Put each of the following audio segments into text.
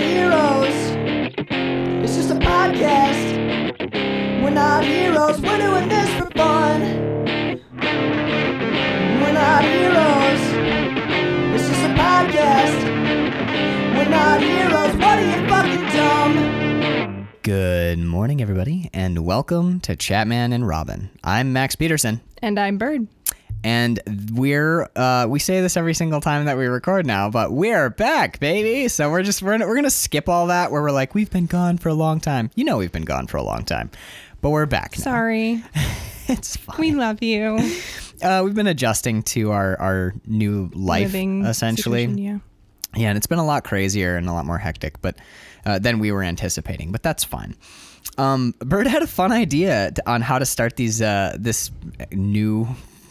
not heroes. It's just a podcast. We're not heroes. We're doing this for fun. We're not heroes. It's just a podcast. We're not heroes. What are you fucking dumb? Good morning, everybody, and welcome to Chatman and Robin. I'm Max Peterson, And I'm Bird. And we're uh, we say this every single time that we record now, but we're back, baby. So we're just we're we're gonna skip all that where we're like we've been gone for a long time. You know we've been gone for a long time, but we're back now. Sorry. it's fine. We love you. uh, we've been adjusting to our our new life Living essentially. yeah. Yeah, and it's been a lot crazier and a lot more hectic, but uh, than we were anticipating. But that's fine. Um, Bird had a fun idea to, on how to start these uh, this new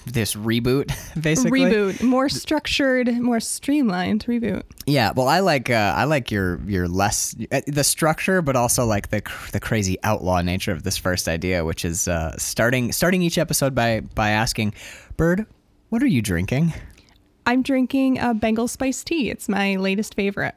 this reboot basically. Reboot. More structured, more streamlined reboot. Yeah, well, I like uh, I like your your less uh, the structure, but also like the cr- the crazy outlaw nature of this first idea, which is uh, starting starting each episode by by asking, Bird, what are you drinking? I'm drinking a Bengal spice tea. It's my latest favorite.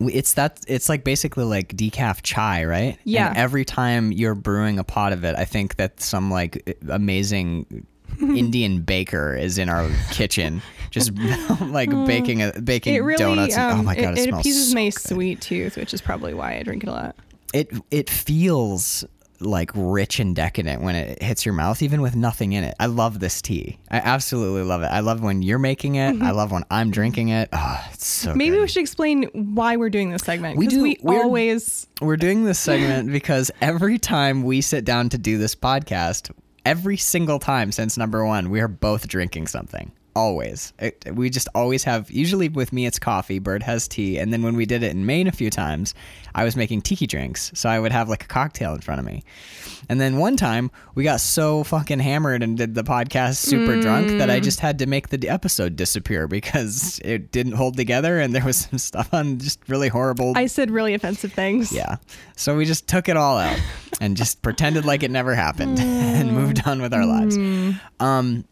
It's that it's like basically like decaf chai, right? Yeah. And every time you're brewing a pot of it, I think that some like amazing Indian baker is in our kitchen, just like baking a baking really, donuts. and- um, oh my god, it, it, it smells appeases so my good. sweet tooth, which is probably why I drink it a lot. It it feels like rich and decadent when it hits your mouth, even with nothing in it. I love this tea. I absolutely love it. I love when you're making it. I love when I'm drinking it. Oh, it's so Maybe good. we should explain why we're doing this segment. We Because do- we we're- always We're doing this segment because every time we sit down to do this podcast, every single time since number one, we are both drinking something. Always. It, we just always have, usually with me, it's coffee. Bird has tea. And then when we did it in Maine a few times, I was making tiki drinks. So I would have like a cocktail in front of me. And then one time we got so fucking hammered and did the podcast super drunk that I just had to make the episode disappear because it didn't hold together and there was some stuff on just really horrible I said really offensive things. yeah. So we just took it all out and just pretended like it never happened and moved on with our lives. Um,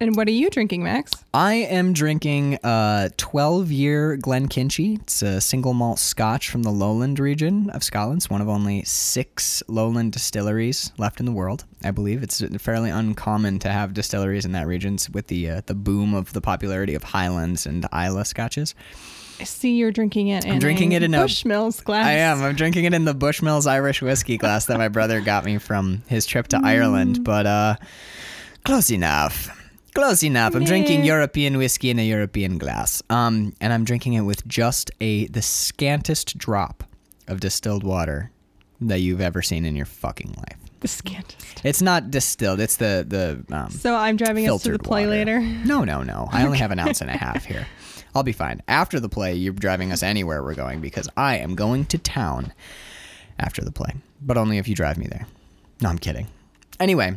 And what are you drinking, Max? I am drinking a 12 year Glenkinchie. It's a single malt scotch from the lowland region of Scotland. It's one of only six lowland distilleries left in the world, I believe. It's fairly uncommon to have distilleries in that region with the, uh, the boom of the popularity of Highlands and Islay scotches. I see you're drinking it in drinking a it in a- Bushmills glass. I am. I'm drinking it in the Bushmills Irish whiskey glass that my brother got me from his trip to Ireland. But uh, close enough. Close enough. I'm drinking European whiskey in a European glass. Um, and I'm drinking it with just a the scantest drop of distilled water that you've ever seen in your fucking life. The scantest. It's not distilled. It's the the um, So I'm driving us to the play water. later. No, no, no. I only have an ounce and a half here. I'll be fine. After the play, you're driving us anywhere we're going because I am going to town after the play, but only if you drive me there. No, I'm kidding. Anyway,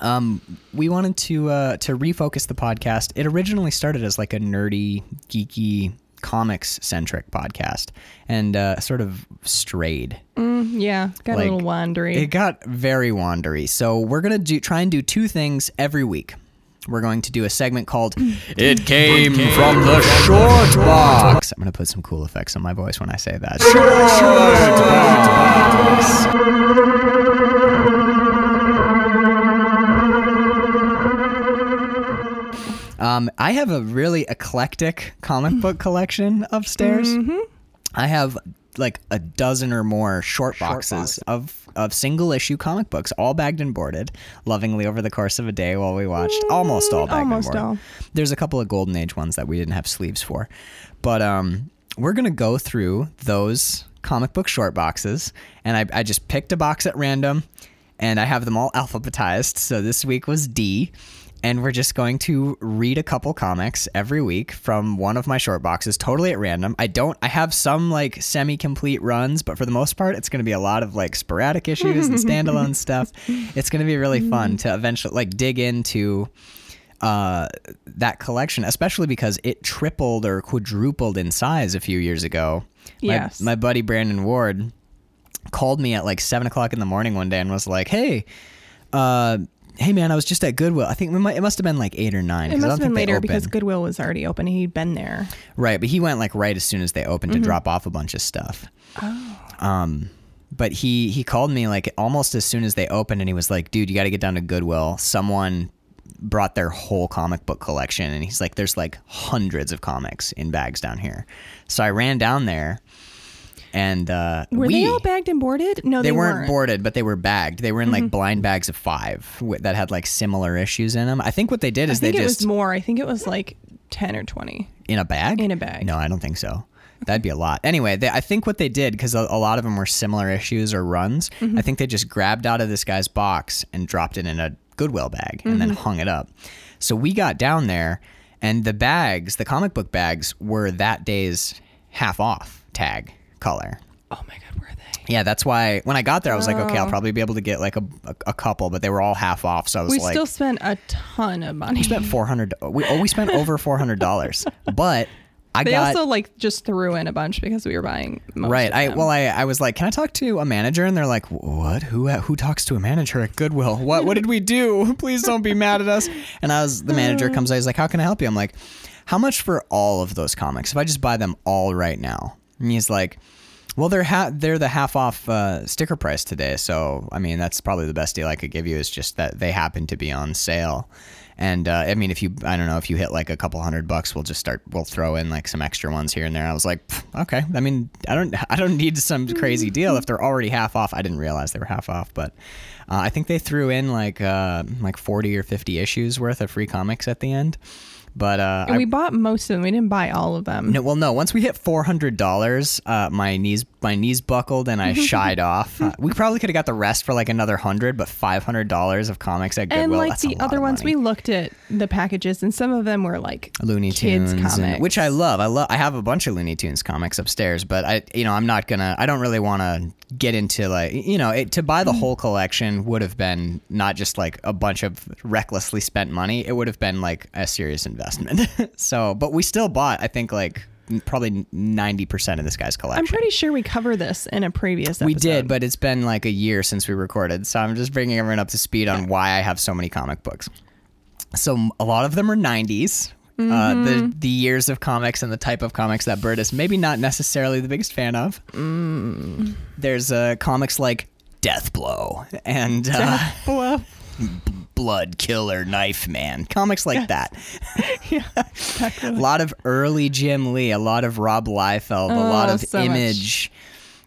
um, we wanted to uh, to refocus the podcast. It originally started as like a nerdy, geeky, comics centric podcast, and uh, sort of strayed Mm, yeah, got Like, a little wandery. it got very wandery. So we're gonna do try and do two things every week. We're going to do a segment called "It Came from the Short Box." I'm gonna put some cool effects on my voice when I say that. Um, I have a really eclectic comic book collection upstairs. I have like a dozen or more short boxes of of single issue comic books, all bagged and boarded, lovingly over the course of a day while we watched almost all bagged almost and boarded. all. There's a couple of golden age ones that we didn't have sleeves for, but um, we're gonna go through those comic book short boxes, and I, I just picked a box at random, and I have them all alphabetized. So this week was D. And we're just going to read a couple comics every week from one of my short boxes, totally at random. I don't, I have some like semi complete runs, but for the most part, it's going to be a lot of like sporadic issues and standalone stuff. It's going to be really fun to eventually like dig into uh, that collection, especially because it tripled or quadrupled in size a few years ago. My- Yes. my buddy Brandon Ward called me at like seven o'clock in the morning one day and was like, "Hey, uh, hey man, I was just at Goodwill. I think it, might, it must have been like eight or nine. It must have been later because. Goodwill was already open. He'd been there. Right, but he went like right as soon as they opened Mm-hmm. to drop off a bunch of stuff. Oh. Um, but he he called me like almost as soon as they opened, and he was like, "Dude, you got to get down to Goodwill. Someone brought their whole comic book collection, and he's like, there's like hundreds of comics in bags down here." So I ran down there, and uh, Were we, they all bagged and boarded? No, they, they, weren't, weren't. Mm-hmm. boarded, but they were bagged. They were in like blind bags of five that had like similar issues in them. I think what they did is they think it just was more. I think it was like ten or twenty. in a bag? In a bag. No, I don't think so. That'd be a lot. Anyway, they, I think what they did because a, a lot of them were similar issues or runs. Mm-hmm. I think they just grabbed out of this guy's box and dropped it in a Goodwill bag and Mm-hmm. then hung it up. So we got down there, and the bags, the comic book bags, were that day's half off tag color. Oh my god, were they? Yeah, that's why when I got there, I was like, okay, I'll oh. probably be able to get like a, a, a couple, but they were all half off. So I was like, We like, still spent a ton of money. we spent four hundred. We oh, we spent over four hundred dollars, but I they got also like just threw in a bunch because we were buying right. I well, I, I was like, can I talk to a manager? And they're like, what? Who uh, who talks to a manager at Goodwill? What what did we do? Please don't be mad at us. And I was the manager uh. comes out. He's like, how can I help you? I'm like, how much for all of those comics? If I just buy them all right now? And he's like. Well, they're ha- they're the half off uh, sticker price today, so I mean that's probably the best deal I could give you. Is just that they happen to be on sale, and uh, I mean if you I don't know if you hit like a couple hundred bucks, we'll just start we'll throw in like some extra ones here and there. I was like, okay, I mean I don't I don't need some crazy deal if they're already half off. I didn't realize they were half off, but uh, I think they threw in like uh, like forty or fifty issues worth of free comics at the end. But uh, And I- we bought most of them. We didn't buy all of them. no, well, no. Once we hit four hundred dollars, uh, my knees my knees buckled and I shied off. Uh, we probably could have got the rest for like another hundred, but five hundred dollars of comics at Goodwill. and like the other ones, money. we looked at the packages, and some of them were like Looney Tunes, comics, and, which I love. I love. I have a bunch of Looney Tunes comics upstairs, but I, you know, I'm not gonna. I don't really want to get into like, you know, it, to buy the whole collection would have been not just like a bunch of recklessly spent money. It would have been like a serious investment. so, but we still bought. I think like probably ninety percent of this guy's collection. I'm pretty sure we covered this in a previous. Episode. We did, but it's been like a year since we recorded, so I'm just bringing everyone up to speed on why I have so many comic books. So a lot of them are 90s. Uh, Mm-hmm. the the years of comics and the type of comics that Bird is maybe not necessarily the biggest fan of. Mm. There's uh, comics like Death Blow and uh, Blood Killer Knife Man, comics like that. yeah, exactly. A lot of early Jim Lee, a lot of Rob Liefeld, a lot Oh, of so much. Image.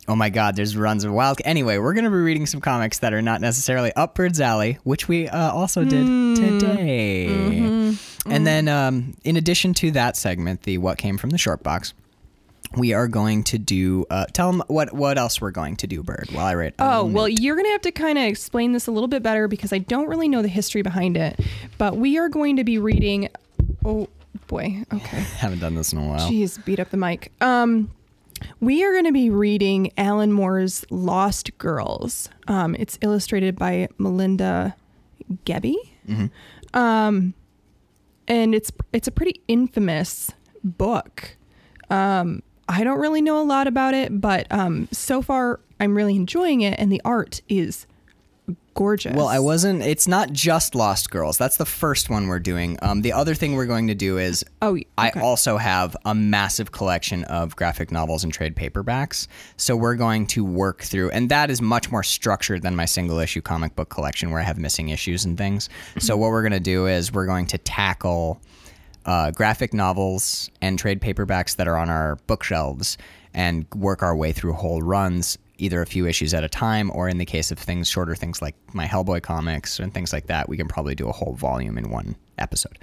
Oh my God, there's runs of Wild. Anyway, we're going to be reading some comics that are not necessarily up Bird's alley, which we uh, also did Hmm. today. Mm-hmm. And then, um, in addition to that segment, the What Came from the Short Box, we are going to do. Uh, tell them what what else we're going to do, Bird. While I write. Oh, well, note. you're going to have to kind of explain this a little bit better because I don't really know the history behind it. But we are going to be reading. Oh, boy. Okay. haven't done this in a while. Jeez, beat up the mic. Um, we are going to be reading Alan Moore's Lost Girls. Um, it's illustrated by Melinda Gebbie. Um, and it's it's a pretty infamous book. Um, I don't really know a lot about it, but um, so far I'm really enjoying it, and the art is gorgeous. Well, I wasn't. It's not just Lost Girls. That's the first one we're doing. Um, the other thing we're going to do is Oh, I also have a massive collection of graphic novels and trade paperbacks. So we're going to work through, and that is much more structured than my single issue comic book collection where I have missing issues and things. So what we're going to do is we're going to tackle uh, graphic novels and trade paperbacks that are on our bookshelves and work our way through whole runs, either a few issues at a time, or in the case of things shorter, things like my Hellboy comics and things like that, we can probably do a whole volume in one episode.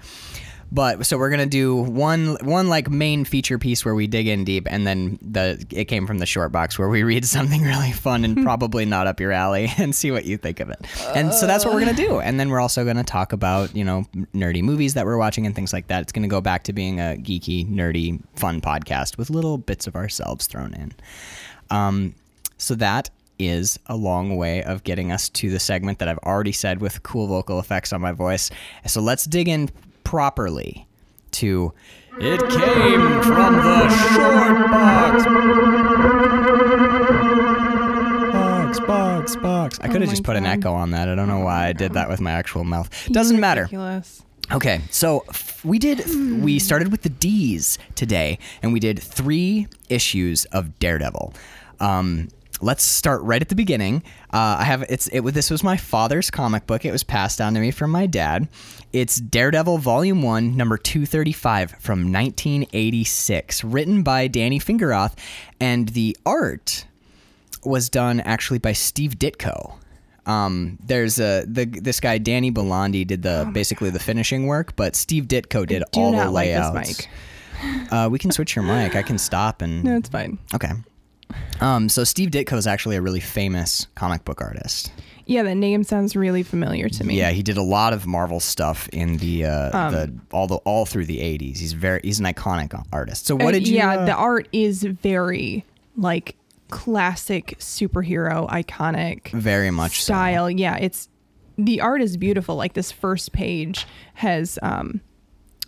But so we're gonna do one one like main feature piece where we dig in deep, and then the it came from the short box where we read something really fun and probably not up your alley and see what you think of it. And so that's what we're gonna do. And then we're also gonna talk about you know nerdy movies that we're watching and things like that. It's gonna go back to being a geeky, nerdy, fun podcast with little bits of ourselves thrown in. Um, so that is a long way of getting us to the segment that I've already said with cool vocal effects on my voice. So let's dig in properly to It Came from the Short Box. Box, box, box. I could have my just put an God. echo on that. I don't know why I did that with my actual mouth. Doesn't matter. Ridiculous. Okay, so f- we did. We started with the D's today, and we did three issues of Daredevil. Um, let's start right at the beginning. Uh, I have it's it. This was my father's comic book. It was passed down to me from my dad. It's Daredevil Volume One, Number Two Thirty Five from 1986, written by Danny Fingeroth, and the art was done actually by Steve Ditko. Um, there's a the this guy Danny Bulanadi did the basically the finishing work, but Steve Ditko did all the like layouts. mic. Uh, we can switch your mic. I can stop and No, it's fine. okay. Um, so Steve Ditko is actually a really famous comic book artist. Yeah, the name sounds really familiar to me. Yeah, he did a lot of Marvel stuff in the uh, Um, the all the all through the 80s. He's very he's an iconic artist. So what Uh, did you? Yeah, uh, the art is very like classic superhero iconic very much so. style. Yeah, it's the art is beautiful. Like this first page has um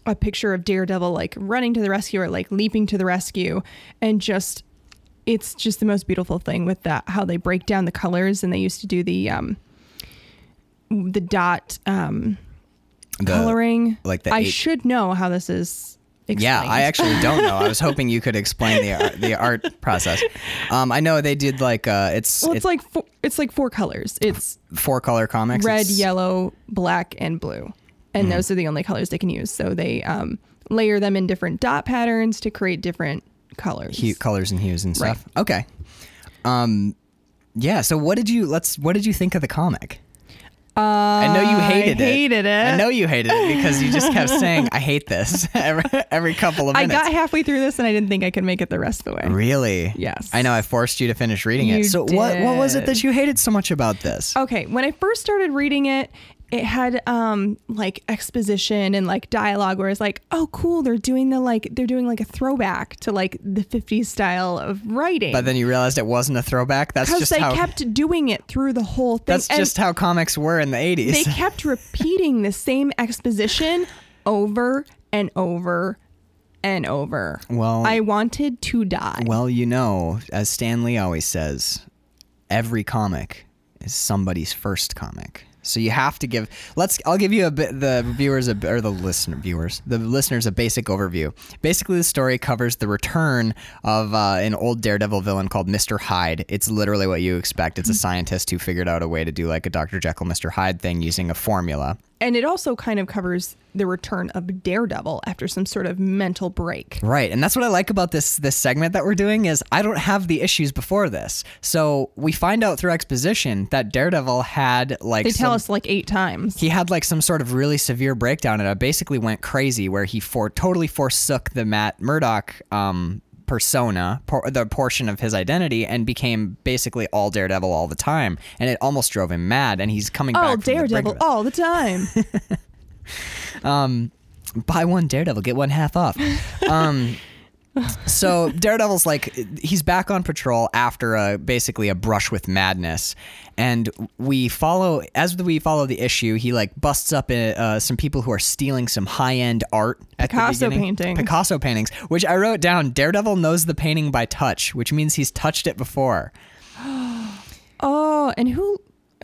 a picture of Daredevil like running to the rescue or like leaping to the rescue and just it's just the most beautiful thing with that how they break down the colors and they used to do the um the dot um The- coloring. like the I eight- should know how this is explained. Yeah, I actually don't know. I was hoping you could explain the art, the art process. Um, I know they did like uh, it's Well, it's, it's like four, it's like four colors. It's four color comics. red, It's- yellow, black, and blue, and Mm-hmm. those are the only colors they can use. So they um, layer them in different dot patterns to create different colors. hue, colors and hues and stuff. Okay. Um, yeah. So what did you let's what did you think of the comic? Uh, I know you hated I it. hated it. I know you hated it because you just kept saying I hate this every, every couple of minutes. I got halfway through this and I didn't think I could make it the rest of the way. really? Yes. I know. I forced you to finish reading it. You So what what was it that you hated so much about this? Okay, when I first started reading it, it had um like exposition and like dialogue where it's like, oh cool, they're doing the like they're doing like a throwback to like the 50s style of writing. But then you realized it wasn't a throwback. That's because just they how. kept doing it through the whole thing. that's And just how comics were in the 80s. they kept repeating the same exposition over and over and over. Well- I wanted to die. Well, you know, as Stan Lee always says, every comic is somebody's first comic. So you have to give. Let's. I'll give you a bit. The viewers a, or the listener viewers, the listeners a basic overview. Basically, the story covers the return of uh, an old Daredevil villain called Mister Hyde. It's literally what you expect. It's a scientist who figured out a way to do like a Dr. Jekyll, Mister Hyde thing using a formula. And it also kind of covers the return of Daredevil after some sort of mental break. Right, and that's what I like about this this segment that we're doing is I don't have the issues before this, so we find out through exposition that Daredevil had like They tell some- us like eight times. he had like some sort of really severe breakdown and it basically went crazy where he for totally forsook the Matt Murdock um, persona, por- the portion of his identity, and became basically all Daredevil all the time, and it almost drove him mad. And he's coming back. Oh, from the Daredevil of all the time. um, buy one Daredevil, get one half off. Um, so Daredevil's like he's back on patrol after a basically a brush with madness, and we follow as we follow the issue. He like busts up uh, some people who are stealing some high end art at Picasso the beginning. paintings. Picasso paintings, which I wrote down. Daredevil knows the painting by touch, which means he's touched it before. oh, and who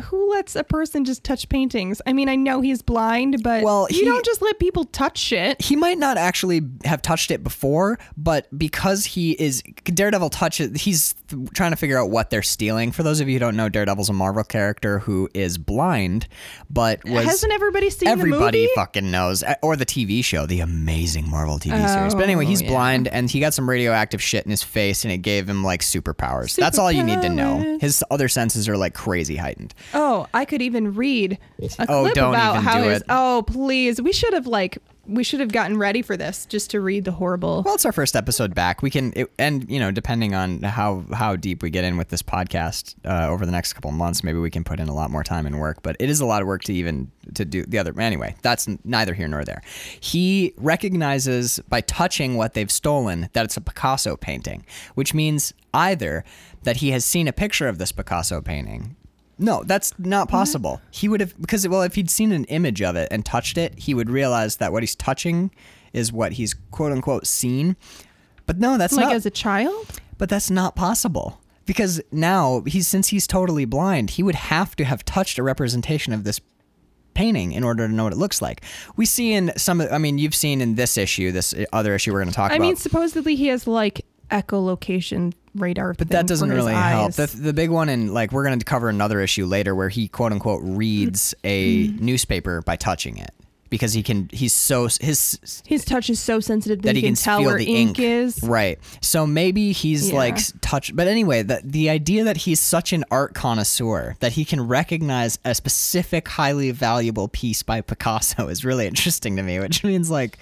who lets a person just touch paintings? I mean, I know he's blind, but Well, you don't just let people touch shit. he might not actually have touched it before, but because he is Daredevil touches, he's th- trying to figure out what they're stealing. For those of you who don't know, Daredevil's a Marvel character who is blind, but was Hasn't everybody seen everybody the movie? fucking knows, Uh, or the TV show, the amazing Marvel TV series. But anyway, he's Oh, yeah. blind and he got some radioactive shit in his face, and it gave him like superpowers. That's all you need to know. His other senses are like crazy heightened. Oh, I could even read a Oh, clip don't about even how do his. Oh, please! We should have like we should have gotten ready for this just to read the horrible. Well, it's our first episode back. We can, it, and you know, depending on how how deep we get in with this podcast uh, over the next couple of months, maybe we can put in a lot more time and work. But it is a lot of work to even to do the other. Anyway, that's neither here nor there. He recognizes by touching what they've stolen that it's a Picasso painting, which means either that he has seen a picture of this Picasso painting. No, that's not possible. He would have because well, if he'd seen an image of it and touched it, he would realize that what he's touching is what he's quote unquote seen. But no, that's not like not. as a child. but that's not possible. because now he's since he's totally blind, he would have to have touched a representation of this painting in order to know what it looks like. We see in some I mean, you've seen in this issue, this other issue we're going to talk I about. I mean, supposedly he has like echolocation radar. but that doesn't really help. The, the big one, and like we're going to cover another issue later where he quote unquote reads a Mm-hmm. newspaper by touching it because he can. He's so his His touch is so sensitive that, that he can, tell feel where the ink, is. Right. So maybe he's Yeah. like touch. But anyway, the the idea that he's such an art connoisseur that he can recognize a specific highly valuable piece by Picasso is really interesting to me. Which means like,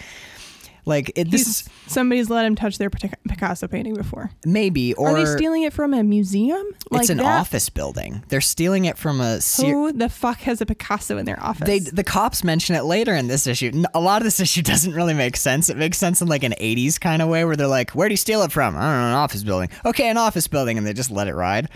like it, this He's, is somebody's let him touch their Picasso painting before. maybe or Are they stealing it from a museum? Like it's an that? office building. They're stealing it from a. Ser- Who the fuck has a Picasso in their office? they the cops mention it later in this issue. A lot of this issue doesn't really make sense. It makes sense in like an '80s kind of way, where they're like, "Where do you steal it from?" I don't know, an office building. Okay, an office building, and they just let it ride.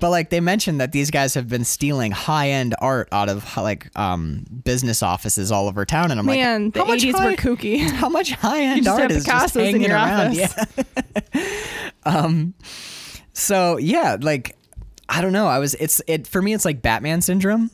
But like they mentioned that these guys have been stealing high-end art out of like um, business offices all over town, and I'm Man, like, the how much 80s were kooky. How much high-end art is just Picassos in hanging your around? office. Yeah. Um, so yeah, like I don't know. I was it's it for me. It's like Batman syndrome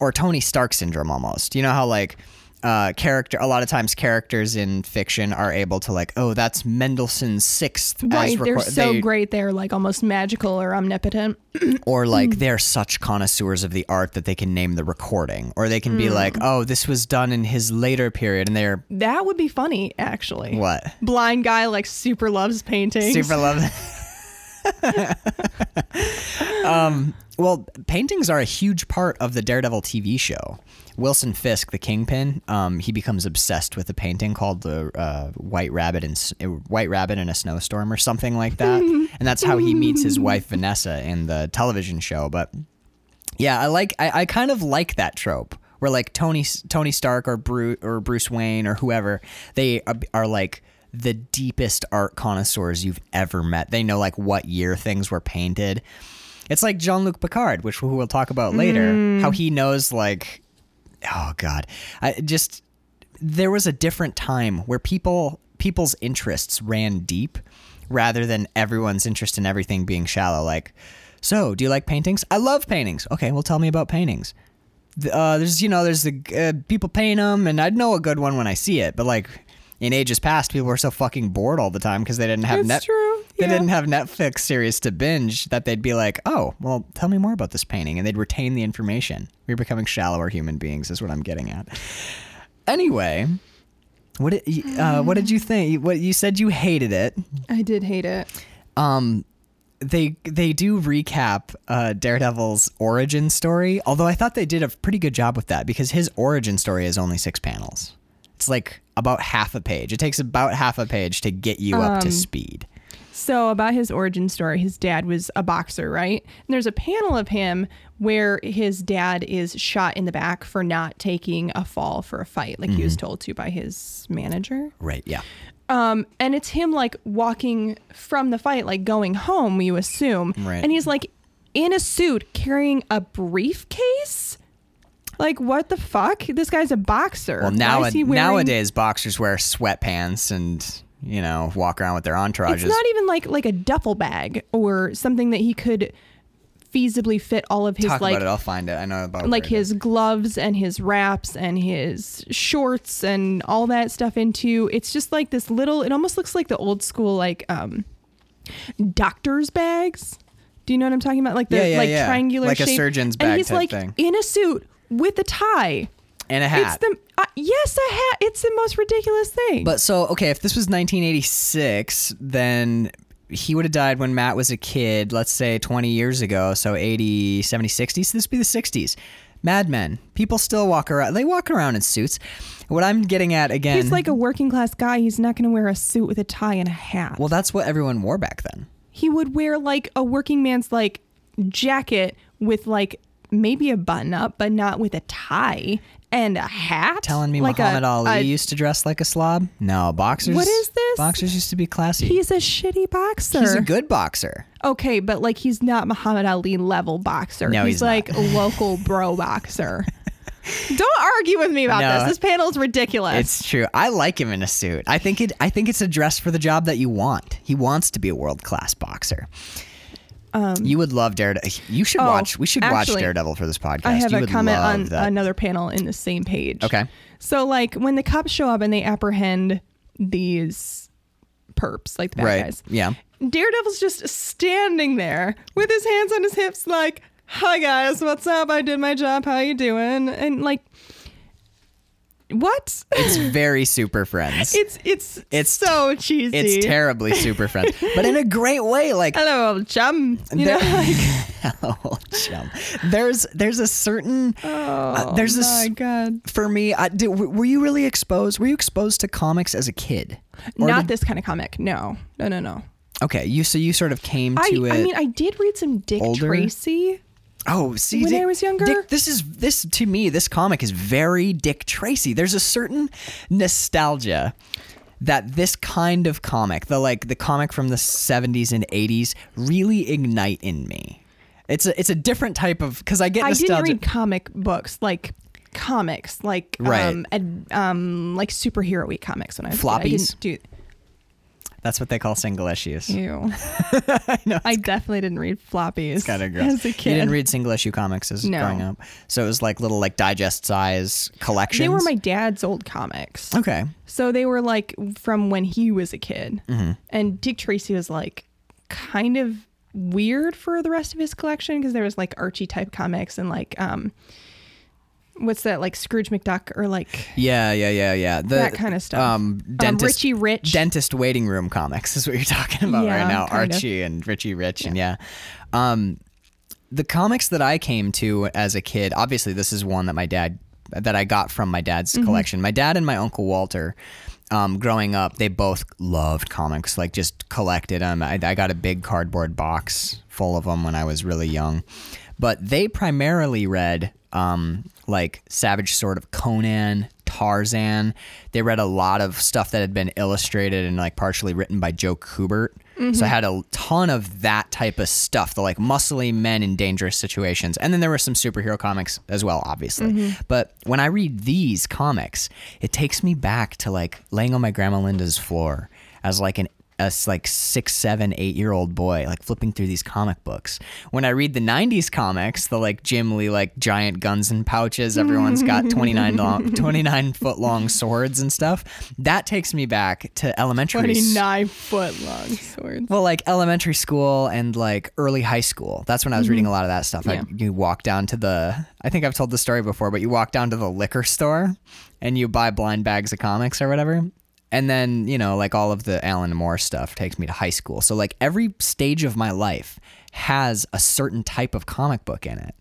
or Tony Stark syndrome almost. You know how like uh, character a lot of times characters in fiction are able to like oh that's Mendelssohn's sixth Right, as they're so they- great. They're like almost magical or omnipotent. or like they're such connoisseurs of the art that they can name the recording or they can be Hmm. like oh this was done in his later period and they're That would be funny, actually. what Blind guy like super loves paintings. super loves um, well, paintings are a huge part of the Daredevil TV show. Wilson Fisk, the Kingpin, um, he becomes obsessed with a painting called the uh, White Rabbit in S- uh, White Rabbit in a Snowstorm or something like that, and that's how he meets his wife Vanessa in the television show. But yeah, I like I, I kind of like that trope where like Tony Tony Stark or Bruce or Bruce Wayne or whoever they are, are like the deepest art connoisseurs you've ever met. They know like what year things were painted. It's like Jean-Luc Picard, which we'll talk about later, how he knows like oh god. I just there was a different time where people people's interests ran deep rather than everyone's interest in everything being shallow. Like so do you like paintings? I love paintings. Okay well tell me about paintings. Uh, there's you know there's the uh, people paint them and i'd know a good one when i see it but like in ages past people were so fucking bored all the time because they didn't have It's net true, they yeah. didn't have netflix series to binge that they'd be like oh well tell me more about this painting and they'd retain the information we're becoming shallower human beings is what i'm getting at anyway what did, uh, what did you think what you said you hated it I did hate it. um they they do recap uh, Daredevil's origin story, although I thought they did a pretty good job with that because his origin story is only six panels. It's like about half a page. It takes about half a page to get you up to speed. So about his origin story, his dad was a boxer, right? And there's a panel of him where his dad is shot in the back for not taking a fall for a fight, like Mm-hmm. he was told to by his manager. Right? Yeah. Um, and it's him like walking from the fight, like going home, you assume. Right. And he's like in a suit carrying a briefcase. Like what the fuck? This guy's a boxer. Well, now is he wearing- nowadays boxers wear sweatpants and you know walk around with their entourages. It's not even like like a duffel bag or something that he could feasibly fit all of his Talk like about it. I'll find it. I know about like where it is. his gloves and his wraps and his shorts and all that stuff into. It's just like this little. It almost looks like the old school like um doctor's bags. Do you know what I'm talking about? Like the Yeah, yeah, like yeah. triangular Like a shape. surgeon's And bag he's type like thing. in a suit with a tie. And a It's hat. the uh, yes, a hat. It's the most ridiculous thing. But so okay, if this was 1986, then he would have died when Matt was a kid, let's say 20 years ago, so 80, 70, 60. So this would be the 60s. Mad Men. People still walk around. They walk around in suits. What I'm getting at again. he's like a working class guy. He's not going to wear a suit with a tie and a hat. well, that's what everyone wore back then. he would wear like a working man's like jacket with like maybe a button up, but not with a tie and a hat. Telling me like a- Muhammad Ali a- used to dress like a slob? No, boxers. What is this? Boxers used to be classy. he's a shitty boxer. He's a good boxer. okay, but like he's not Muhammad Ali level boxer. No, he's, he's like a local bro boxer. Don't argue with me about No. this. This is ridiculous. It's true. I like him in a suit. I think it. I think it's a dress for the job that you want. He wants to be a world class boxer. you would love Daredevil. You should Um, Oh, watch. We should watch Daredevil for this podcast. I have you a would comment on that. another panel in the same page. Okay. So like when the cops show up and they apprehend these perps, like the bad right. guys, Yeah. Daredevil's just standing there with his hands on his hips, like, "Hi guys, what's up? I did my job. How you doing?" And like, what? It's very super friends. it's it's It's- so cheesy. It's terribly super friends, but in a great way. Like Hello, old chum. You know, There- like, oh, chum. There's there's a certain uh, oh there's this- my god. for me. I, did, were you really exposed? Were you exposed to comics as a kid? Or Not did- this kind of comic. No, no, no, no. okay. You so you sort of came I, to it. I mean, I did read some Dick older? Tracy. Oh, see, When Dick- I was younger? Dick, this is this to me. This comic is very Dick Tracy. There's a certain nostalgia that this kind of comic, the like the comic from the 70s and 80s, really ignite in me. It's a it's a different type of because I get I didn't read comic books like comics like Right. um, ed, um like superhero comics when I was a kid. I Floppies? didn't do That's what they call single issues. Ew. I, know, I definitely didn't read floppies Kind of gross. as a kid. You didn't read single issue comics as No. growing up, so it was like little like digest size collections. They were my dad's old comics. okay. So they were like from when he was a kid. Mm-hmm. And Dick Tracy was like kind of weird for the rest of his collection because there was like Archie type comics and like um what's that like Scrooge McDuck or like Yeah, yeah, yeah, yeah. The, That kinda stuff. Um, dentist, Richie Rich. dentist waiting room comics is what you're talking about Yeah, right now. kind of. Archie and Richie Rich, and yeah. Um, the comics that I came to as a kid, obviously, this is one that my dad that I got from my dad's Mm-hmm. collection. My dad and my uncle Walter. Um, growing up, they both loved comics, like just collected them. I, I got a big cardboard box full of them when I was really young. But they primarily read um, like Savage Sword of Conan, Tarzan. They read a lot of stuff that had been illustrated and like partially written by Joe Kubert. So I mm-hmm. had a ton of that type of stuff, the like muscly men in dangerous situations. And then there were some superhero comics as well, obviously. Mm-hmm. But when I read these comics, it takes me back to like laying on my grandma Linda's floor as like an a like six, seven, eight year old boy, like flipping through these comic books. When I read the '90s comics, the like Jim Lee, like giant guns and pouches, everyone's got 29 long, 29 foot long swords and stuff. That takes me back to elementary. s- 29 foot long swords. well, like elementary school and like early high school. That's when I was reading a lot of that stuff. I, Mm-hmm. Yeah. you walk down to the, I think I've told the story before, but you walk down to the liquor store and you buy blind bags of comics or whatever. And then, you know, like all of the Alan Moore stuff takes me to high school. So, like, every stage of my life has a certain type of comic book in it.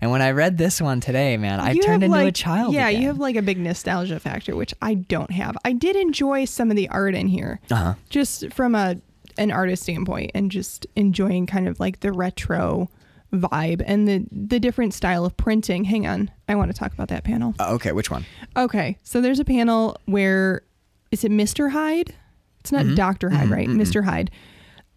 And when I read this one today, man, I You turned into a child. Yeah, again. you have like a big nostalgia factor, which I don't have. I did enjoy some of the art in here, Uh-huh. just from a an artist standpoint, and just enjoying kind of like the retro vibe and the the different style of printing. Hang on, I want to talk about that panel. Uh, okay, which one? Okay, so there's a panel where is it Mr. Hyde? It's Mm-hmm. not Dr. Hyde, right? Mr. Hyde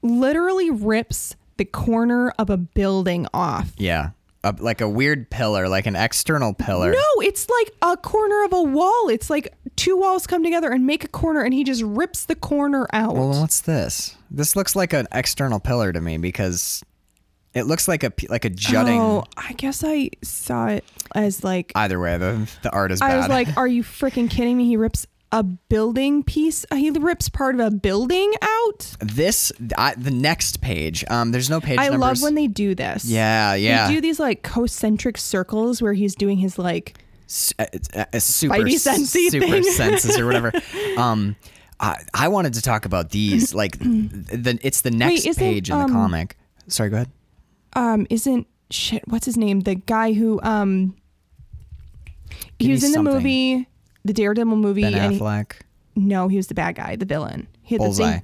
literally rips the corner of a building off. Yeah. A, like a weird pillar, like an external pillar. No, it's like a corner of a wall. It's like two walls come together and make a corner, and he just rips the corner out. Well, what's this? This looks like an external pillar to me because it looks like a like a jutting. Oh, I guess I saw it as like Either way, the the art is bad. I was like, "Are you freaking kidding me?" He rips a building piece. He rips part of a building out. this I, the next page. Um, there's no page I numbers. love when they do this. yeah, yeah. They do these like concentric circles where he's doing his like S- uh, uh, uh, super Spidey super thing. senses or whatever. um, I I wanted to talk about these. Like the it's the next isn't, page in the um, comic. Sorry, go ahead. um isn't shit what's his name the guy who um Give he was in the something. movie the Daredevil movie Ben and he- Affleck, no he was the bad guy the villain. He had the same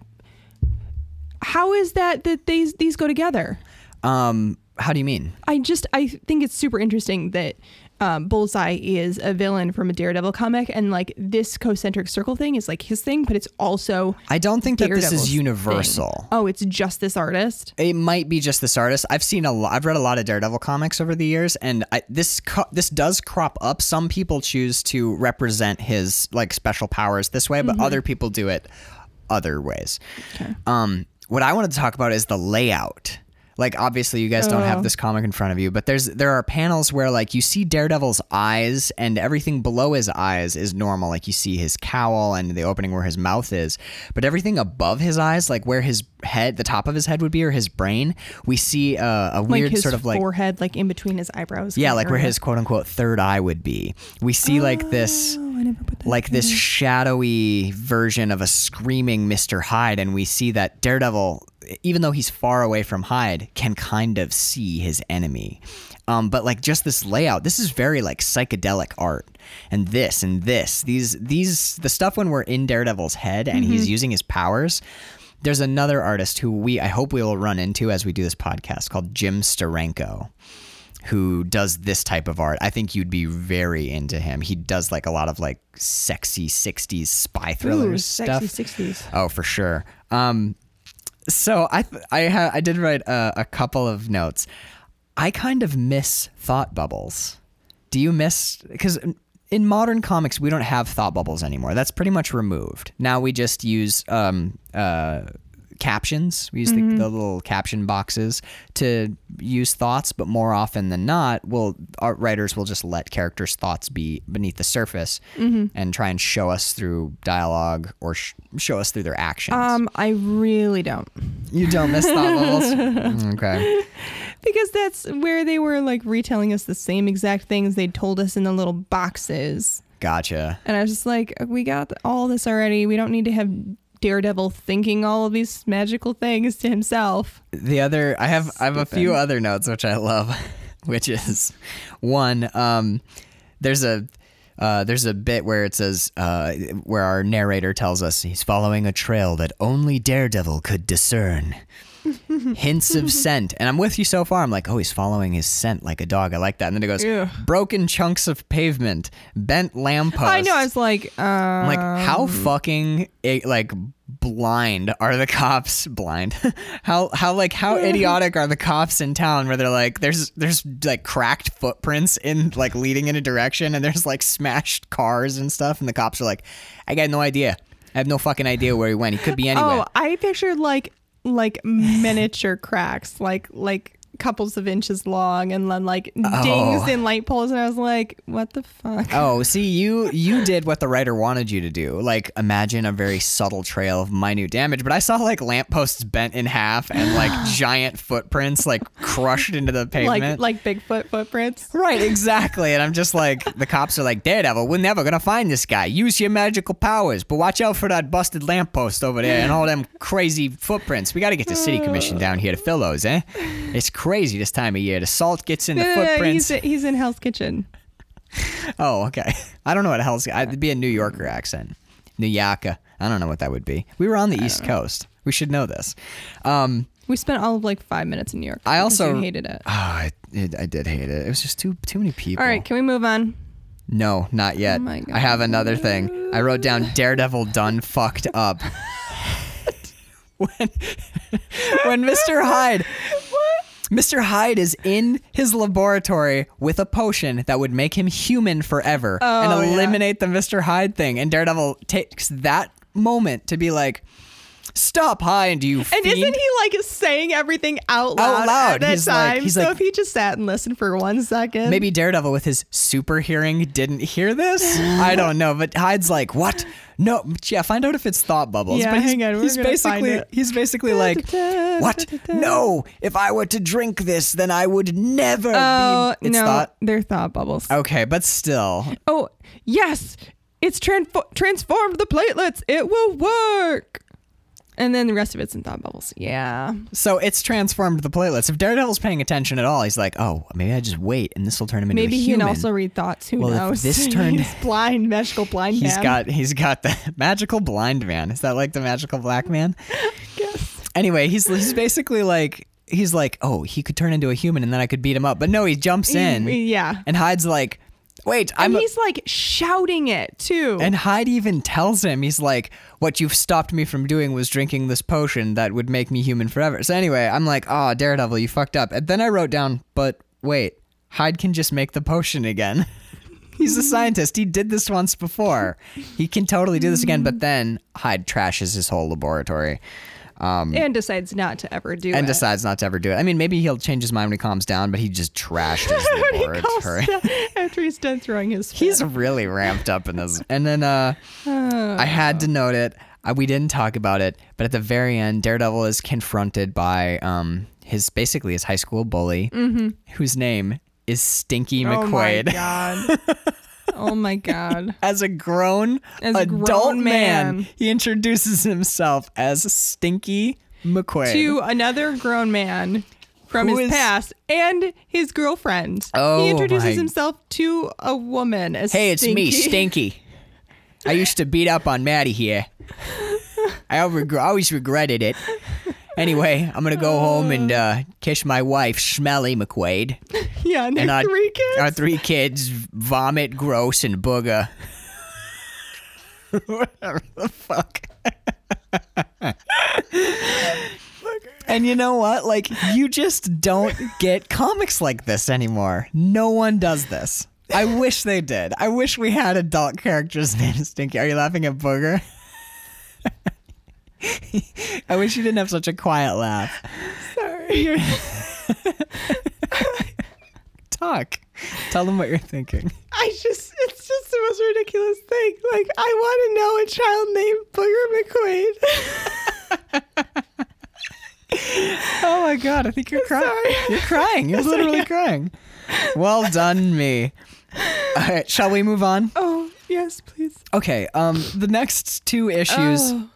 how is that that these these go together? Um, how do you mean? I just I think it's super interesting that um, Bullseye is a villain from a Daredevil comic, and like this concentric circle thing is like his thing, but it's also I don't think that this is thing. universal. Oh, it's just this artist. It might be just this artist. I've seen a lot. I've read a lot of Daredevil comics over the years, and I, this co- this does crop up. Some people choose to represent his like special powers this way, but other people do it other ways. Um, what I wanted to talk about is the layout like obviously you guys don't Oh. have this comic in front of you, but there's there are panels where like you see Daredevil's eyes and everything below his eyes is normal. Like you see his cowl and the opening where his mouth is, but everything above his eyes, like where his head, the top of his head would be, or his brain, we see uh, a like weird his sort of like forehead, like in between his eyebrows. yeah, like where his quote unquote third eye would be. We see like this Oh, never put that. like this shadowy version of a screaming Mr. Hyde, and we see that Daredevil, even though he's far away from Hyde, can kind of see his enemy. Um, but like just this layout, this is very like psychedelic art, and this and this, these these the stuff when we're in Daredevil's head and he's using his powers. There's another artist who we I hope we will run into as we do this podcast called Jim Steranko who does this type of art. I think you'd be very into him. He does like a lot of like sexy 60s spy thrillers Ooh, stuff. sexy sixties. Oh, for sure. Um, so I th- I ha- I did write a, a couple of notes. I kind of miss thought bubbles. Do you miss because in modern comics we don't have thought bubbles anymore. That's pretty much removed. Now we just use um uh captions. We use the, mm-hmm. the little caption boxes to use thoughts, but more often than not, will art writers will just let characters' thoughts be beneath the surface mm-hmm. and try and show us through dialogue or sh- show us through their actions. Um, I really don't. you don't miss thought bubbles. Mm, okay. Because that's where they were like retelling us the same exact things they'd told us in the little boxes. Gotcha. And I was just like, we got all this already. We don't need to have Daredevil thinking all of these magical things to himself. The other, I have, I have a few other notes which I love, which is one. Um, there's a, uh, there's a bit where it says, uh, where our narrator tells us he's following a trail that only Daredevil could discern. Hints of scent, and I'm with you so far. I'm like, oh, he's following his scent like a dog. I like that. And then it goes, Ew. broken chunks of pavement, bent lampposts. I know. I was like, uh, I'm like, how fucking eh, like blind are the cops? Blind? how how like how idiotic are the cops in town where they're like, there's there's like cracked footprints in like leading in a direction, and there's like smashed cars and stuff, and the cops are like, I got no idea. I have no fucking idea where he went. He could be anywhere. oh, I pictured like like miniature cracks, like like couples of inches long, and then like dings Oh. in light poles. And I was like, what the fuck? Oh, see, you you did what the writer wanted you to do. Like imagine a very subtle trail of minute damage, but I saw like lampposts bent in half and like giant footprints like crushed into the pavement. like like Bigfoot footprints. Right, exactly. And I'm just like, the cops are like, Daredevil, we're never gonna find this guy. Use your magical powers, but watch out for that busted lamppost over there and all them crazy footprints. We gotta get the city commission down here to fill those, eh? It's crazy this time of year. The salt gets in the No, no, no, footprints. he's he's in Hell's Kitchen. Oh, okay. I don't know what hell's. It'd be a New Yorker accent. New Yorker. I don't know what that would be. We were on the East Coast. We should know this. Um, We spent all of like five minutes in New York. I also- hated it. oh, I, I did hate it. It was just too too many people. All right, can we move on? No, not yet. Oh I have another thing. I wrote down Daredevil done fucked up. when when Mr. Hyde Mr. Hyde is in his laboratory with a potion that would make him human forever and Oh, yeah. eliminate the Mr. Hyde thing. And Daredevil takes that moment to be like, Stop, Hyde, you And fiend." isn't he like saying everything out loud, loud. at that He's like- time? he's so like- if he just sat and listened for one second, Maybe Daredevil with his super hearing didn't hear this. I don't know, but Hyde's like, "What? No, yeah, find out if it's thought bubbles." Yeah, but he's, hang on, we're he's basically he's basically like, "What? No! If I were to drink this, then I would never Oh be." It's no, thought. they're thought bubbles. Okay, but still, Oh yes, it's transfo- transformed the platelets. It will work. And then the rest of it's in thought bubbles. Yeah. so it's transformed the platelets. If Daredevil's paying attention at all, he's like, "Oh, maybe I just wait, and this will turn him into Maybe a he can also read thoughts. Who Well, if knows? this turned- He's blind, magical blind He's man. got he's got the magical blind man. Is that like the magical black man? yes. Anyway, he's he's basically like he's like, oh, he could turn into a human and then I could beat him up. But no, he jumps in Yeah. and Hyde's like, wait, I'm. And he's like shouting it too. and Hyde even tells him, he's like, what you've stopped me from doing was drinking this potion that would make me human forever. So anyway, I'm like, oh, Daredevil, you fucked up. And then I wrote down, but wait, Hyde can just make the potion again. He's a scientist. He did this once before. He can totally do this again. But then Hyde trashes his whole laboratory. And decides not to ever do and it. And decides not to ever do it. I mean, maybe he'll change his mind when he calms down, but he just trashed his when he after he's done throwing his fit. He's really ramped up in this. And then uh, I had to note it. Uh, we didn't talk about it, but at the very end, Daredevil is confronted by um, his basically his high school bully, whose name is Stinky oh my McQuaid. god. Oh my god. As a grown As adult grown man, man. he introduces himself as Stinky McQuaid. To another grown man from Who his is- past and his girlfriend. Oh he introduces my- himself to a woman as Hey, it's me, Stinky. Stinky. I used to beat up on Maddie here. I always always regretted it. Anyway, I'm gonna go home and uh, kiss my wife, Smelly McQuaid, Yeah, and, and our three kids. Our three kids vomit, gross, and booger. Whatever the fuck. and you know what? Like, you just don't get comics like this anymore. No one does this. I wish they did. I wish we had adult characters named Stinky. Are you laughing at Booger? I wish you didn't have such a quiet laugh. Sorry. Talk. Tell them what you're thinking. I just, it's just the most ridiculous thing. Like, I want to know a child named Booger McQuaid. Oh my god, I think you're crying. sorry. You're crying. You're literally crying. Well done, me. All right, shall we move on? oh, yes, please. Okay, um the next two issues Oh.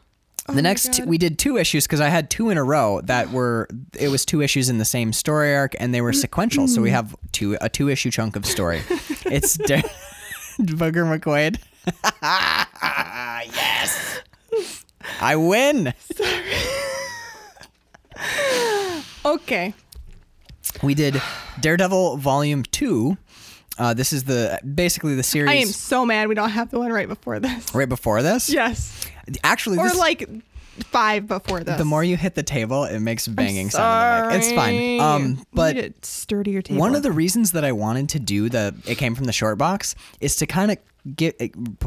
Oh the next two, we did two issues because I had two in a row that were it was two issues in the same story arc and they were sequential. So we Mm. have two a two issue chunk of story. it's De- Booger McQuaid. yes, I win. Okay. We did Daredevil Volume Two. Uh, this is the basically the series I am so mad we don't have the one right before this. right before this. Yes. Actually, Or this, like five before this. the more you hit the table, it makes banging sound. It's fine. Um, but need a sturdier table. One of the reasons that I wanted to do the it came from the short box is to kind of get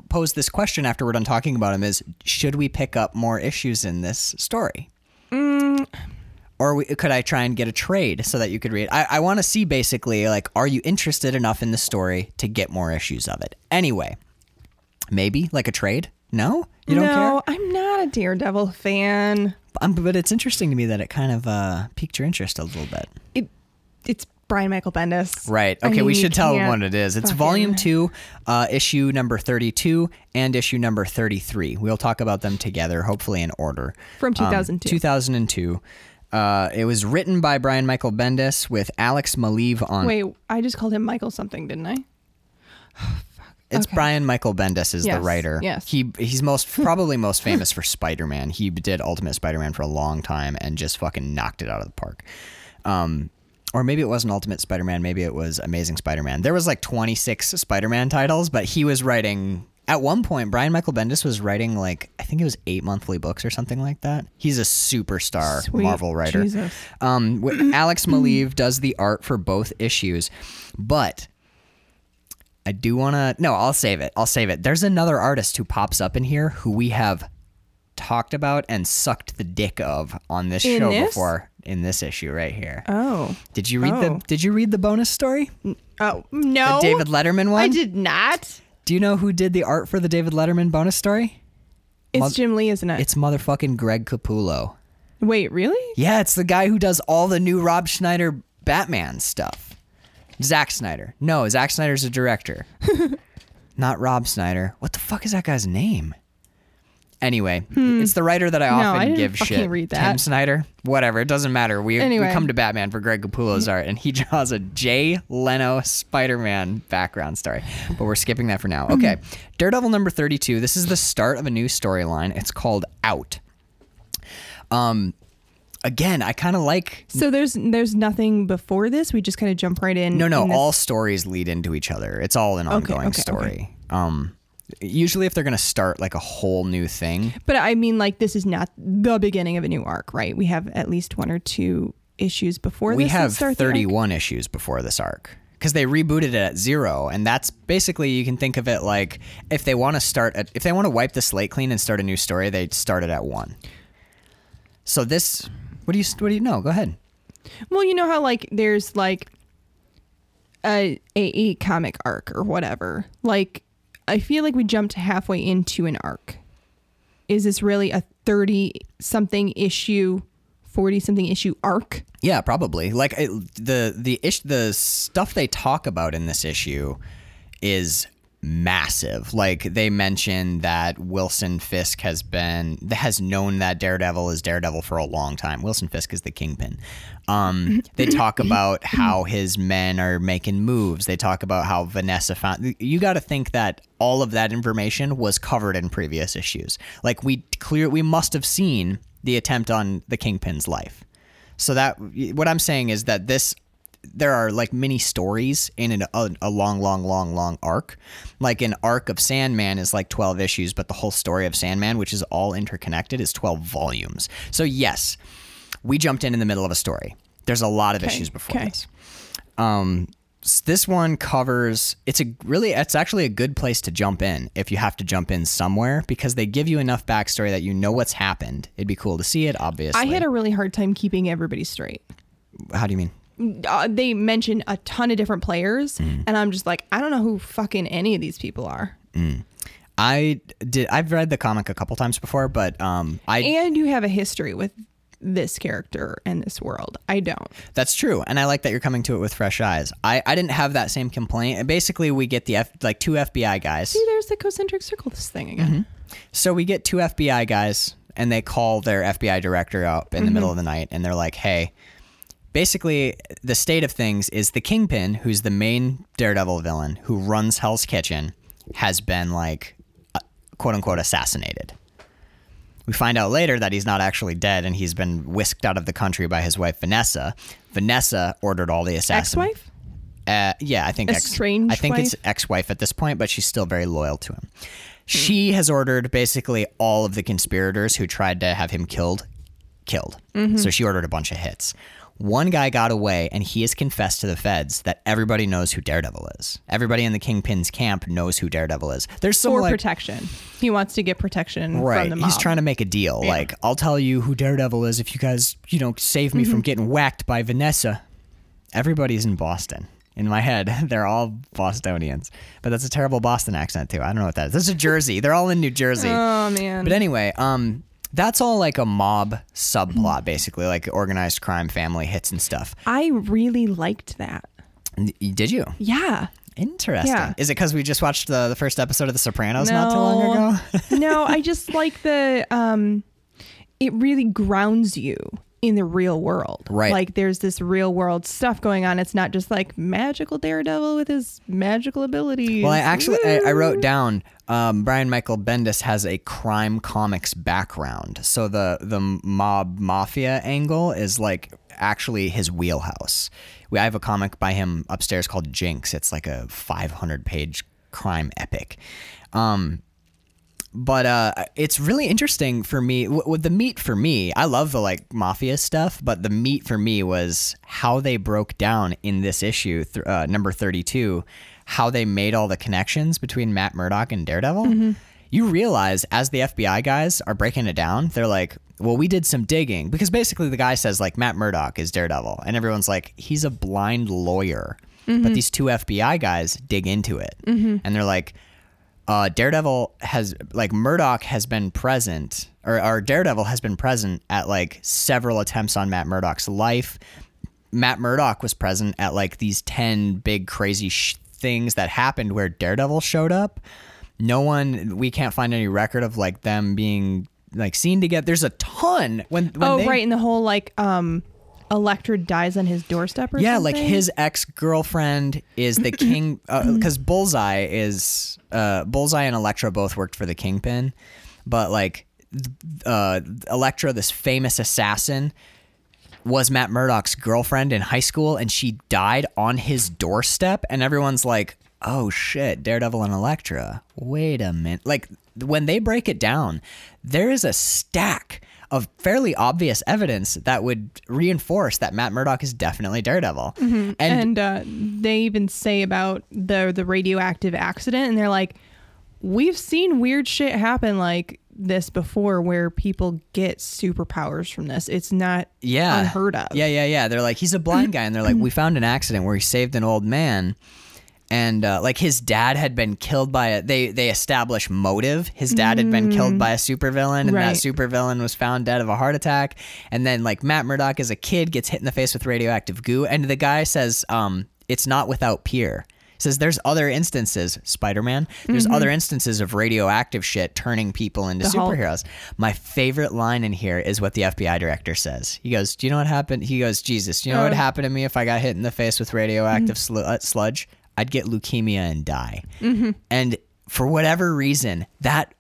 pose this question after we're done talking about him is should we pick up more issues in this story? Or we, could I try and get a trade so that you could read? I, I want to see basically like, are you interested enough in the story to get more issues of it? Anyway, maybe like a trade. No, you don't care? no, care. I'm not a Daredevil fan. Um, but it's interesting to me that it kind of uh, piqued your interest a little bit. It, it's Brian Michael Bendis. Right. I Okay, mean, we should tell can't what it is. It's volume two, uh, issue number 32 and issue number 33. We'll talk about them together, hopefully in order. From Um, 2002. 2002. Uh, it was written by Brian Michael Bendis with Alex Maleev on. Wait, I just called him Michael something, didn't I? it's okay. Brian Michael Bendis is the writer. yes. He he's most probably most famous for Spider-Man. He did Ultimate Spider-Man for a long time and just fucking knocked it out of the park. Um, or maybe it wasn't Ultimate Spider-Man. Maybe it was Amazing Spider-Man. There was like 26 Spider-Man titles, but he was writing. At one point, Brian Michael Bendis was writing like I think it was eight monthly books or something like that. He's a superstar Sweet Marvel writer. Jesus. Um, Alex Maleev does the art for both issues, but I do want to. No, I'll save it. I'll save it. There's another artist who pops up in here who we have talked about and sucked the dick of on this In show this? before in this issue right here. Oh. Did you read Oh. the Did you read the bonus story? Oh, no. The David Letterman one. I did not. Do you know who did the art for the David Letterman bonus story? It's Moth- Jim Lee, isn't it? It's motherfucking Greg Capullo. Wait, really? Yeah, it's the guy who does all the new Rob Schneider Batman stuff. Zack Snyder. No, Zack Snyder's a director. Not Rob Snyder. What the fuck is that guy's name? Anyway, it's the writer that I Hmm. No, often I give shit. read Tim. Snyder. Whatever, it doesn't matter. We, Anyway. we come to Batman for Greg Capullo's art, and he draws a Jay Leno Spider-Man background story. But we're skipping that for now. Okay, Daredevil number thirty-two. This is the start of a new storyline. It's called Out. Um, again, I kind of like So there's there's nothing before this. We just kind of jump right in. No, no, in all stories lead into each other. It's all an ongoing okay, story. Um usually if they're going to start like a whole new thing, But I mean, like this is not the beginning of a new arc, right? We have at least one or two issues before we this. have start the arc. 31 issues before this arc cuz they rebooted it at 0 and that's basically you can think of it like if they want to start at, if they want to wipe the slate clean and start a new story, they start it at 1. So this, what do you what do you know? Go ahead. Well, you know how like there's like a, a a comic arc or whatever. Like I feel like we jumped halfway into an arc. Is this really a 30 something issue, 40 something issue arc? Yeah, probably. Like the the ish the stuff they talk about in this issue is massive. Like they mention that Wilson Fisk has been has known that Daredevil is Daredevil for a long time. Wilson Fisk is the kingpin. Um, they talk about how his men are making moves. They talk about how Vanessa found. You got to think that all of that information was covered in previous issues. Like we clear, we must have seen the attempt on the kingpin's life. So that what I'm saying is that this there are like many stories in an, a, a long, long, long, long arc. Like an arc of Sandman is like 12 issues, but the whole story of Sandman, which is all interconnected, is 12 volumes. So, yes, we jumped in in the middle of a story. There's a lot of Okay, issues before okay. this. Um, this one covers it's a really it's actually a good place to jump in if you have to jump in somewhere because they give you enough backstory that you know what's happened. It'd be cool to see it, obviously. I had a really hard time keeping everybody straight. How do you mean? Uh, they mention a ton of different players, Mm. and I'm just like, I don't know who fucking any of these people are. I did. I've read the comic a couple times before, but um, I And you have a history with this character and this world. I don't. that's true, and I like that you're coming to it with fresh eyes. I I didn't have that same complaint. And Basically, we get the F, like two FBI guys. See, there's the concentric circle. This thing again. Mm-hmm. So we get two FBI guys, and they call their FBI director up in the middle of the night, and they're like, "Hey." Basically, the state of things is the Kingpin, who's the main Daredevil villain who runs Hell's Kitchen, has been like, uh, quote unquote, assassinated. We find out later that he's not actually dead and he's been whisked out of the country by his wife Vanessa. Vanessa ordered all the assassins. Ex-wife? Uh, yeah, I think ex. Estranged I think it's ex-wife at this point, but she's still very loyal to him. She has ordered basically all of the conspirators who tried to have him killed, killed. Mm-hmm. So she ordered a bunch of hits. One guy got away, and he has confessed to the feds that everybody knows who Daredevil is. Everybody in the Kingpin's camp knows who Daredevil is. There's some For like, protection. He wants to get protection Right. from the mob. He's trying to make a deal. Like, I'll tell you who Daredevil is if you guys, you know, save me from getting whacked by Vanessa. Everybody's in Boston. In my head, they're all Bostonians. But that's a terrible Boston accent, too. I don't know what that is. This is Jersey. They're all in New Jersey. Oh man. But anyway, um, that's all like a mob subplot, basically, like organized crime, family hits and stuff. I really liked that. Did you? Yeah. Interesting. Yeah. Is it because we just watched the, the first episode of The Sopranos not too long ago? no, I just like the um it really grounds you in the real world. Right. Like there's this real world stuff going on. It's not just like magical daredevil with his magical abilities. Well, I actually I, I wrote down um, Brian Michael Bendis has a crime comics background, so the the mob mafia angle is like actually his wheelhouse. We I have a comic by him upstairs called Jinx. It's like a 500 page crime epic. Um, but uh, it's really interesting for me. W- with the meat for me, I love the like mafia stuff, but the meat for me was how they broke down in this issue, th- uh, number thirty-two, how they made all the connections between Matt Murdock and Daredevil. You realize as the FBI guys are breaking it down, they're like, "Well, we did some digging because basically the guy says like Matt Murdock is Daredevil, and everyone's like, he's a blind lawyer." But these two FBI guys dig into it, and they're like, uh, Daredevil has like Murdock has been present, or, or Daredevil has been present at like several attempts on Matt Murdock's life. Matt Murdock was present at like these ten big crazy sh- things that happened where Daredevil showed up. No one, we can't find any record of like them being like seen together. There's a ton when, when Oh, they, right, and the whole like um Elektra dies on his doorstep or yeah, something. like his ex girlfriend is the king because Bullseye is uh, Bullseye and Elektra both worked for the Kingpin, but like uh, Elektra, this famous assassin, was Matt Murdock's girlfriend in high school, and she died on his doorstep, and everyone's like, "Oh shit, Daredevil and Elektra." Wait a minute, like when they break it down, there is a stack of fairly obvious evidence that would reinforce that Matt Murdock is definitely Daredevil. And, and uh, they even say about the the radioactive accident and they're like we've seen weird shit happen like this before where people get superpowers from this. It's not yeah unheard of. Yeah, yeah, yeah. They're like he's a blind guy, and they're like we found an accident where he saved an old man. And uh, like his dad had been killed by a they they establish motive. His dad had been killed by a supervillain, and that supervillain was found dead of a heart attack. And then like Matt Murdock as a kid gets hit in the face with radioactive goo, and the guy says, um, "It's not without peer." Says there's other instances, Spider-Man. There's other instances of radioactive shit turning people into The Hulk. superheroes. My favorite line in here is what the FBI director says. He goes, "Do you know what happened?" He goes, "Jesus, do you know what Oh. happened to me if I got hit in the face with radioactive slu- uh, sludge? I'd get leukemia and die." And for whatever reason, that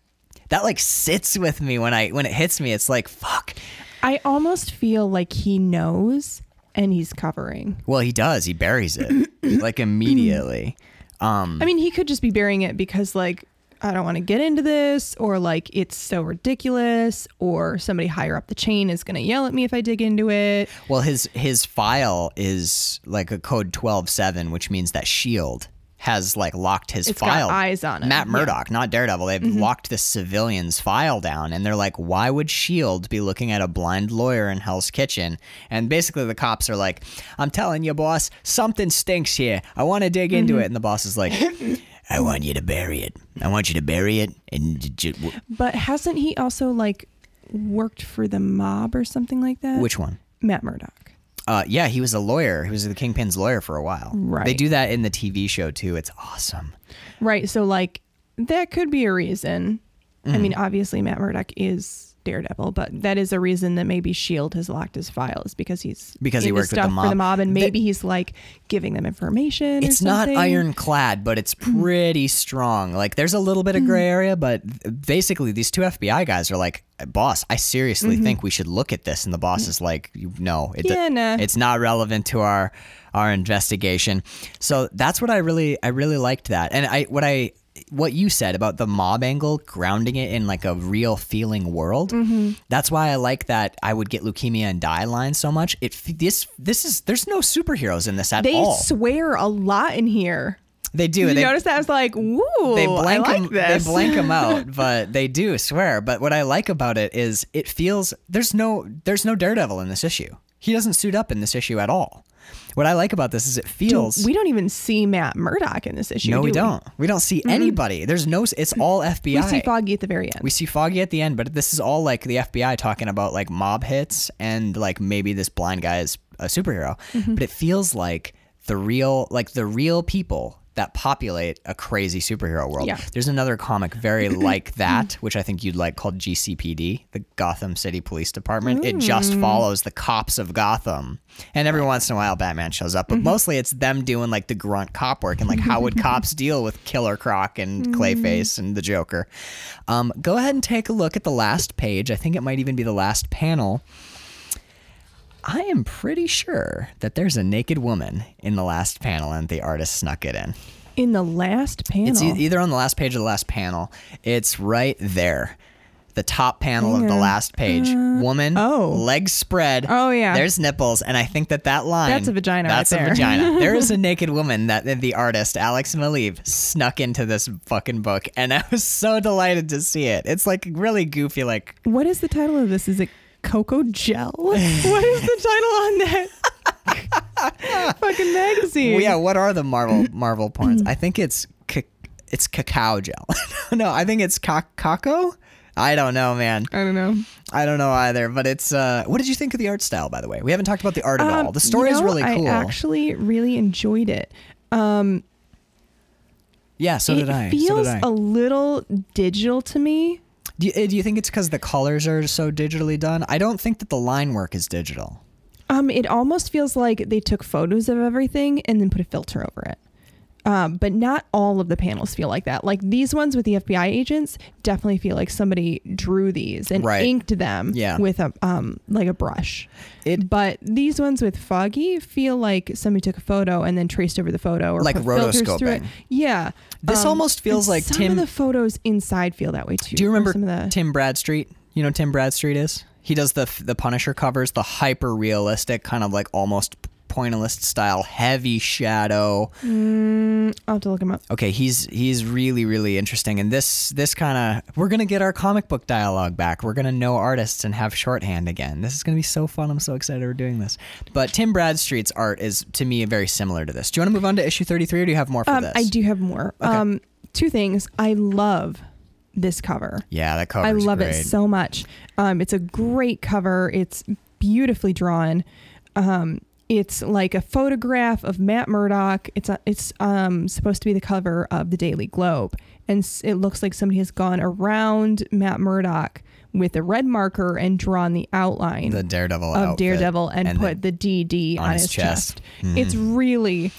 that like sits with me when I when it hits me. It's like fuck. I almost feel like he knows and he's covering. Well, he does. He buries it like immediately. Um, I mean, he could just be burying it because, like, I don't want to get into this, or like it's so ridiculous, or somebody higher up the chain is going to yell at me if I dig into it. Well, his his file is like a code twelve seven, which means that Shield has like locked his It's file. eyes on it, Matt yeah. Mm-hmm. Murdock, not Daredevil. They've locked the civilian's file down, and they're like, "Why would Shield be looking at a blind lawyer in Hell's Kitchen?" And basically, the cops are like, "I'm telling you, boss, something stinks here. I want to dig Mm-hmm. into it." And the boss is like. I want you to bury it. I want you to bury it and j- But hasn't he also like worked for the mob or something like that? which one? Matt Murdock. Uh, yeah, he was a lawyer. He was the Kingpin's lawyer for a while. Right. They do that in the TV show too. It's awesome. Right. So, like, that could be a reason. I Mm. mean, obviously, Matt Murdock is Daredevil, but that is a reason that maybe Shield has locked his files because he's Because he worked with the stuff for mob. the mob, and The- maybe he's like giving them information. or It's not ironclad, but it's hmm. pretty strong. Like there's a little bit of hmm. gray area, but basically these two FBI guys are like, "Boss, I seriously mm-hmm. think we should look at this." And the boss mm. is like, "No, it, Yeah, nah. it's not relevant to our our investigation." So that's what I really I really liked that. And I what I what you said about the mob angle grounding it in like a real feeling world. Mm-hmm. That's why I like that I would get leukemia and die line so much. It this this is there's no superheroes in this at They all. swear a lot in here. They do. You they, notice that? I was like, "Woo!" they blank I like them. this. They blank them out, but they do swear. But what I like about it is it feels there's no there's no Daredevil in this issue. He doesn't suit up in this issue at all. What I like about this is it feels. we don't even see Matt Murdock in this issue. no, do we don't. We don't see anybody. There's no. It's all FBI. We see Foggy at the very end. We see Foggy at the end, but this is all like the FBI talking about like mob hits and like maybe this blind guy is a superhero. Mm-hmm. But it feels like the real like the real people that populate a crazy superhero world. Yeah. There's another comic very like that, which I think you'd like called GCPD, the Gotham City Police Department. It just mm. follows the cops of Gotham. And every once in a while Batman shows up, but mm-hmm. mostly it's them doing like the grunt cop work and like how would cops deal with Killer Croc and mm-hmm. Clayface and the Joker. Um, go ahead and take a look at the last page. I think it might even be the last panel. I am pretty sure that there's a naked woman in the last panel and the artist snuck it in. in the last panel. It's e- either on the last page or the last panel. It's right there. The top panel of the last page. Uh, woman, oh. legs spread. Oh, yeah. There's nipples, and I think that that line. That's a vagina right That's a there. vagina. there is a naked woman that the artist Alex Maleev snuck into this fucking book, and I was so delighted to see it. It's like really goofy, like what is the title of this? Is it Cocoa Gel? what is the title on that fucking magazine? Well, yeah, what are the Marvel Marvel porns? I think it's it's cacao gel. no, I think it's ca- caco. I don't know, man. I don't know. I don't know either. But it's. uh What did you think of the art style, by the way? We haven't talked about the art at all. Um, The story you is really cool. I actually really enjoyed it. Um, yeah, so did I. It feels so did I. a little digital to me. Do, you, uh, do you think it's because the colors are so digitally done? I don't think that the line work is digital. Um, it almost feels like they took photos of everything and then put a filter over it. Um, but not all of the panels feel like that. Like these ones with the FBI agents definitely feel like somebody drew these and Right. inked them Yeah. with a um like a brush. It- but these ones with Foggy feel like somebody took a photo and then traced over the photo or Like put filters through it. rotoscoping. Yeah. This Um, almost feels like some Tim- of the photos inside feel that way too. Do you remember some of the Tim Bradstreet? You know Tim Bradstreet is? He does the the Punisher covers, the hyper realistic kind of like almost pointillist style, heavy shadow. I'll have to look him up. Okay, he's he's really really interesting, and this this kind of we're gonna get our comic book dialogue back. We're gonna know artists and have shorthand again. This is gonna be so fun. I'm so excited we're doing this. But Tim Bradstreet's art is to me very similar to this. Do you want to move on to issue 33, or do you have more for Um, this? I do have more. Um, two things. I love this cover. Yeah, that cover. I love it so much. Um, it's a great cover. It's beautifully drawn. Um, it's like a photograph of Matt Murdock. It's a, it's um, supposed to be the cover of the Daily Globe, and it looks like somebody has gone around Matt Murdock with a red marker and drawn the outline The Daredevil of outfit Daredevil and, the- put the DD on his his, chest. Mm-hmm. chest. It's really,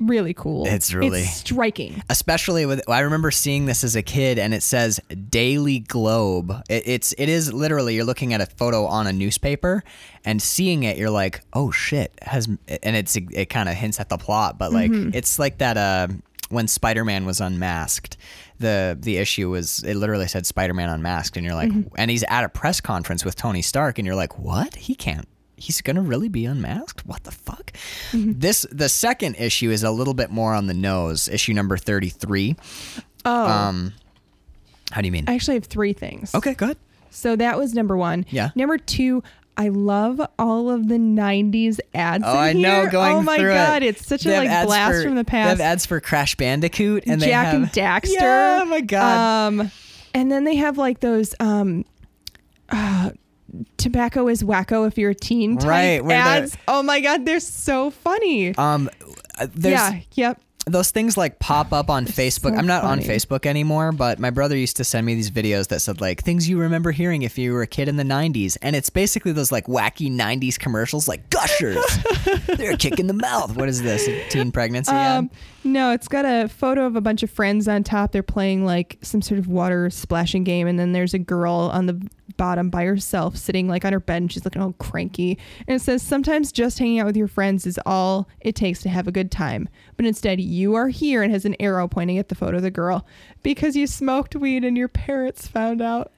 really cool. It's really- striking. especially with I remember seeing this as a kid and it says Daily Globe. It, it's it is literally you're looking at a photo on a newspaper and seeing it you're like, "Oh shit." Has and it's it kind of hints at the plot, but like it's like that uh when Spider-Man was unmasked. The the issue was it literally said Spider-Man unmasked and you're like and he's at a press conference with Tony Stark and you're like, "What? He can't he's gonna really be unmasked what the fuck this the second issue is a little bit more on the nose issue number 33 Oh, um how do you mean I actually have three things. okay good So that was number one. Yeah. Number two, I love all of the '90s ads. oh i know going Oh my through god, it. it's such They a like blast for- from the past. they have ads for crash bandicoot and Jack have and Daxter. yeah, oh my god Um, and then they have like those um, uh, tobacco is wacko if you're a teen type Right, ads. Oh my god, they're so funny. um uh, there's yeah. Yep. Those things like pop up on Facebook. so I'm not on. Facebook anymore, but my brother used to send me these videos that said like things you remember hearing if you were a kid in the 90s, and it's basically those like wacky 90s commercials like Gushers. They're a kick in the mouth. What is this? A teen pregnancy? Um, no, it's got a photo of a bunch of friends on top. They're playing like some sort of water splashing game, and then there's a girl on the bottom by herself, sitting like on her bed, and she's looking all cranky. And it says, "Sometimes just hanging out with your friends is all it takes to have a good time, but instead you are here." And has an arrow pointing at the photo of the girl because you smoked weed and your parents found out.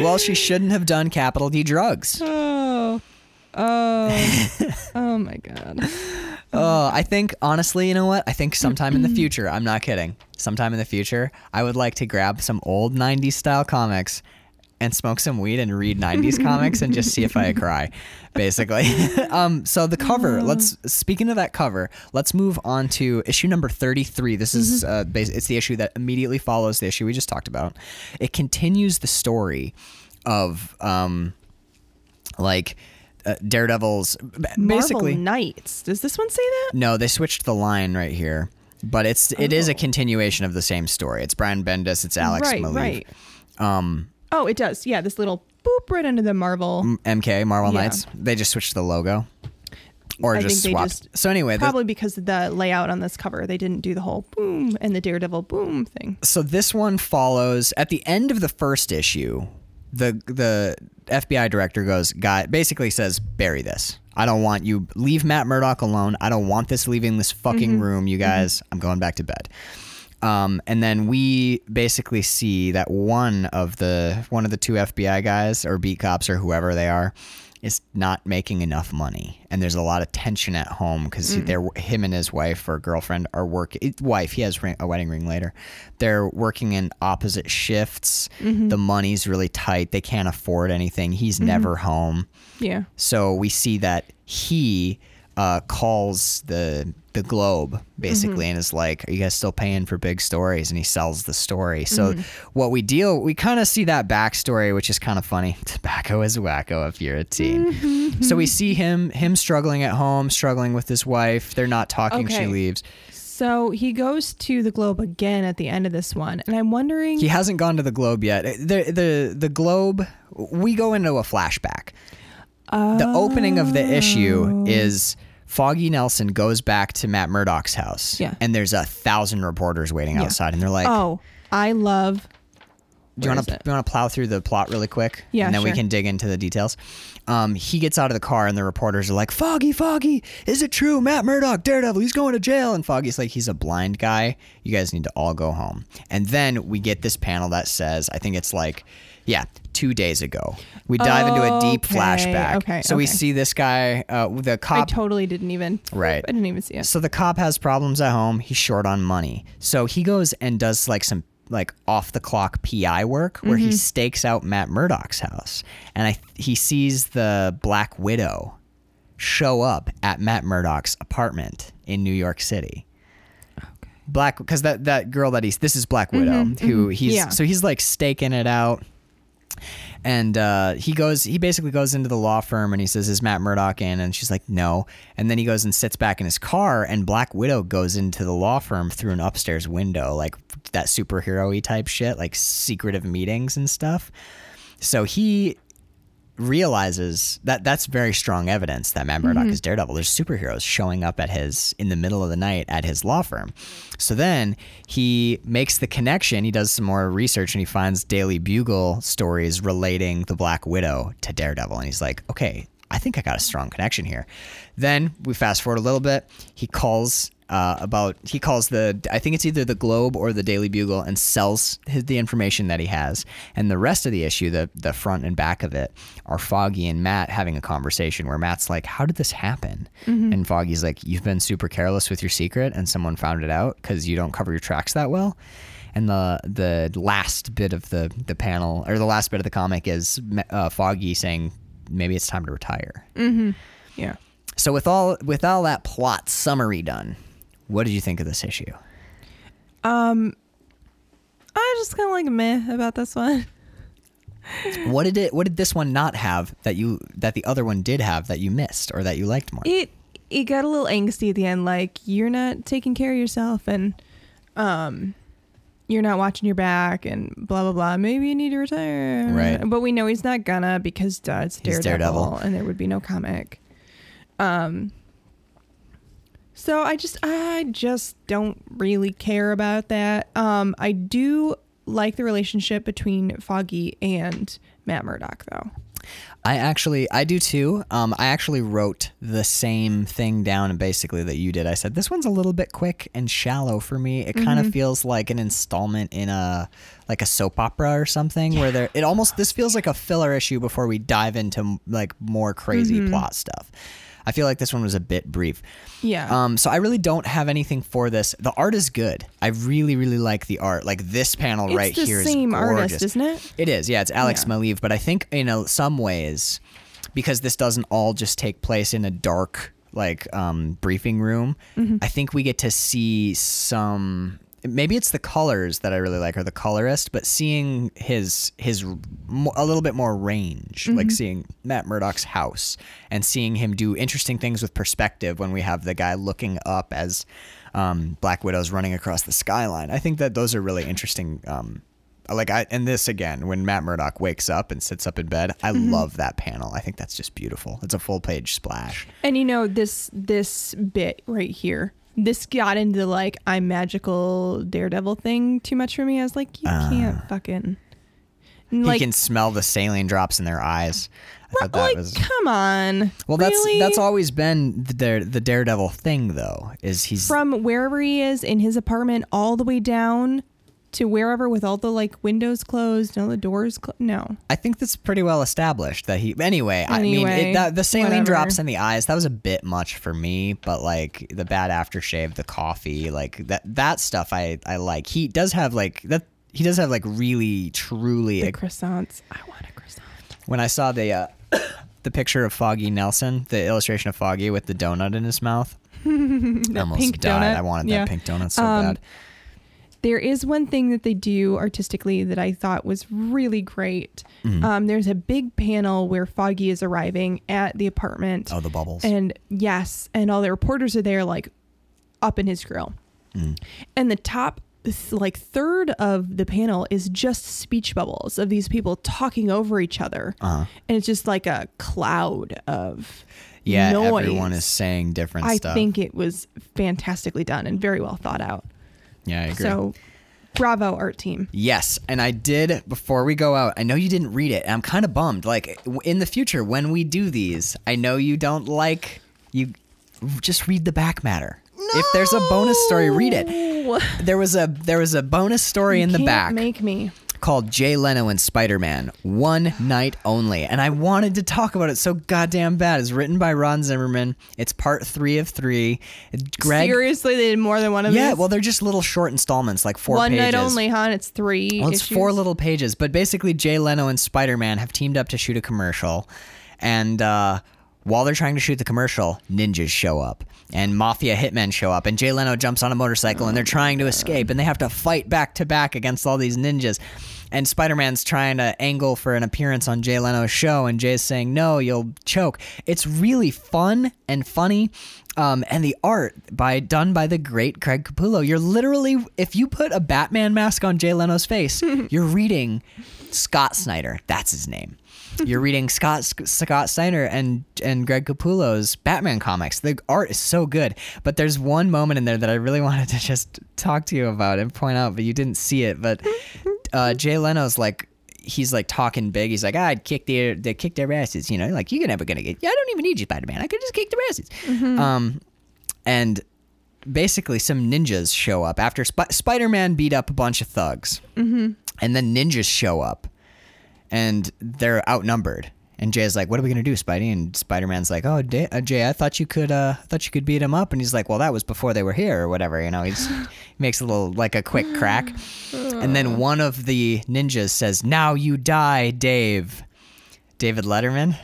Well, she shouldn't have done capital D drugs. Oh, oh, oh my god. Oh, I think honestly, you know what? I think sometime in the future, I'm not kidding. Sometime in the future, I would like to grab some old 90s style comics and smoke some weed and read 90s comics and just see if I cry, basically. um, so the cover, let's speaking of that cover, let's move on to issue number 33. This is uh, bas- it's the issue that immediately follows the issue we just talked about. It continues the story of um like uh, Daredevil's basically Marvel Knights. Does this one say that? no, they switched the line right here, but it's it is a continuation of the same story. It's Brian Bendis, it's Alex right, right. Um, Oh, it does. Yeah, this little boop right under the Marvel. MK Marvel Yeah. Knights. They just switched the logo, or I just think they swapped. just- so anyway, the- Probably because of the layout on this cover, they didn't do the whole boom and the Daredevil boom thing. so this one follows at the end of the first issue. The the FBI director goes, guy basically says, bury this. I don't want you leave Matt Murdock alone. I don't want this leaving this fucking Mm-hmm. room, you guys. I'm going back to bed. Um, and then we basically see that one of the one of the two FBI guys or beat cops or whoever they are is not making enough money, and there's a lot of tension at home because they're him and his wife or girlfriend are working. Wife, he has ring, a wedding ring later. They're working in opposite shifts. The money's really tight. They can't afford anything. He's never home. Yeah. So we see that he uh, calls the the Globe basically mm-hmm. and is like, "Are you guys still paying for big stories?" And he sells the story. So mm-hmm. what we deal, we kind of see that backstory, which is kind of funny. Tobacco is wacko if you're a teen. Mm-hmm. So we see him him struggling at home, struggling with his wife. They're not talking. She leaves. So he goes to the Globe again at the end of this one, and I'm wondering. He hasn't gone to the Globe yet. Eh, the the the Globe. We go into a flashback. the opening of the issue oh. is Foggy Nelson goes back to Matt Murdock's house. Yeah. And there's a thousand reporters waiting outside, and they're like, oh, I love. "Do you want to you want to plow through the plot really quick? Yeah, and then we can dig into the details." Um, he gets out of the car, and the reporters are like, "Foggy, Foggy, is it true? Matt Murdock, Daredevil, he's going to jail." And Foggy's like, "He's a blind guy. You guys need to all go home." And then we get this panel that says, "I think it's like." Yeah, two days ago. We dive into a deep Okay, flashback. okay, so we see this guy, uh, the cop. I totally didn't even. Right. I didn't even see it. So the cop has problems at home. He's short on money. So he goes and does like some like off the clock PI work where Mm-hmm. he stakes out Matt Murdock's house, and I he sees the Black Widow show up at Matt Murdock's apartment in New York City. Black because that that girl that he's this is Black Widow who he's Mm-hmm, Yeah. so he's like staking it out and uh, he goes he basically goes into the law firm and he says is matt murdock in? And she's like no. And then he goes and sits back in his car and black widow goes into the law firm through an upstairs window like that superhero-y type shit like secretive meetings and stuff. So he realizes that that's very strong evidence that Matt Murdock mm-hmm. is Daredevil. There's superheroes showing up at his in the middle of the night at his law firm. So then he makes the connection. He does some more research and he finds Daily Bugle stories relating the Black Widow to Daredevil. And he's like, okay, I think I got a strong connection here. Then we fast forward a little bit. He calls uh, about he calls the I think it's either the Globe or the Daily Bugle and sells his, the information that he has. And the rest of the issue, the the front and back of it, are Foggy and Matt having a conversation where Matt's like, "How did this happen?" And Foggy's like, "You've been super careless with your secret, and someone found it out because you don't cover your tracks that well." And the the last bit of the the panel or the last bit of the comic is uh, Foggy saying, "Maybe it's time to retire." yeah. So with all with all that plot summary done, what did you think of this issue? Um, I just kind of like meh about this one. What did it what did this one not have that you that the other one did have that you missed or that you liked more? It it got a little angsty at the end, like you're not taking care of yourself and um you're not watching your back and blah blah blah. Maybe you need to retire. Right. But we know he's not gonna because duh, it's Daredevil, Daredevil. and there would be no comic. Um so I just I just don't really care about that. Um I do like the relationship between Foggy and Matt Murdock though. I actually I do too. Um I actually wrote the same thing down basically that you did. I said this one's a little bit quick and shallow for me. It kind of feels like an installment in a like a soap opera or something where there it almost this feels like a filler issue before we dive into like more crazy plot stuff. I feel like this one was a bit brief. Yeah. Um, so I really don't have anything for this. The art is good. I really, really like the art. Like this panel right here is great. It's right the here same artist, isn't it? It is. Yeah, it's Alex Yeah. Maleev. But I think in a, some ways, because this doesn't all just take place in a dark like um, briefing room, Mm-hmm. I think we get to see some. Maybe it's the colors that I really like, or the colorist, but seeing his his a little bit more range, Mm-hmm. like seeing Matt Murdock's house and seeing him do interesting things with perspective when we have the guy looking up as um, Black Widow's running across the skyline. I think that those are really interesting. Um, like I and this again when Matt Murdock wakes up and sits up in bed, I Mm-hmm. love that panel. I think that's just beautiful. It's a full page splash. And you know this this bit right here. This got into like I'm magical daredevil thing too much for me. I was like, you ah. can't fucking like he can smell the saline drops in their eyes. I thought that like was come on. well. That's Really? that's always been the the Daredevil thing, though. Is he's from wherever he is in his apartment all the way down to wherever with all the like windows closed and all the doors closed. No. I think that's pretty well established that he. Anyway, I mean, it, that, the saline whatever. drops in the eyes. That was a bit much for me, but like the bad aftershave, the coffee, like that that stuff, I I like. He does have like that. He does have like really truly. The croissants. I want a croissant. when I saw the uh, the picture of Foggy Nelson, the illustration of Foggy with the donut in his mouth, I almost pink died. donut. I wanted Yeah. that pink donut so Um, bad. There is one thing that they do artistically that I thought was really great. Mm-hmm. Um, there's a big panel where Foggy is arriving at the apartment. Oh, the bubbles. And yes, and all the reporters are there, like up in his grill. Mm. And the top, like third of the panel is just speech bubbles of these people talking over each other, Uh-huh. and it's just like a cloud of yeah, noise. everyone is saying different I stuff. think it was fantastically done and very well thought out. Yeah, I agree. So, bravo, art team. Yes, and I did before we go out. I know you didn't read it. And I'm kind of bummed. Like in the future when we do these, I know you don't like you just read the back matter. No! If there's a bonus story, read it. There was a there was a bonus story in the back Make me. Called Jay Leno and Spider Man One Night Only. And I wanted to talk about it so goddamn bad. It's written by Ron Zimmerman. It's part three of three. Greg. Seriously, they did more than one of Yeah, these. Yeah, well, they're just little short installments, like four one pages. night only, huh? And it's three. Well, it's issues. four little pages, but basically, Jay Leno and Spider Man have teamed up to shoot a commercial, and uh, while they're trying to shoot the commercial, ninjas show up and mafia hitmen show up, and Jay Leno jumps on a motorcycle, and they're trying to escape, and they have to fight back to back against all these ninjas. And Spider Man's trying to angle for an appearance on Jay Leno's show, and Jay's saying, No, you'll choke. It's really fun and funny. Um, and the art by done by the great Craig Capullo. You're literally, if you put a Batman mask on Jay Leno's face, you're reading Scott Snyder. That's his name. You're reading Scott Scott Snyder and and Greg Capullo's Batman comics. The art is so good, but there's one moment in there that I really wanted to just talk to you about and point out, but you didn't see it. But uh, Jay Leno's like he's like talking big. He's like, "Ah, I'd kick their they kick their asses, you know, like you're never gonna get. Yeah, I don't even need you, Spider Man. I could just kick their asses. Um, and basically, some ninjas show up after Sp- Spider Man beat up a bunch of thugs, mm-hmm. and then ninjas show up, and they're outnumbered. And Jay's like, "What are we gonna do, Spidey?" And Spider Man's like, "Oh, Da- uh, Jay, I thought you could, uh, thought you could beat him up." And he's like, "Well, that was before they were here, or whatever." You know, he makes a little like a quick crack, and then one of the ninjas says, "Now you die, Dave." David Letterman,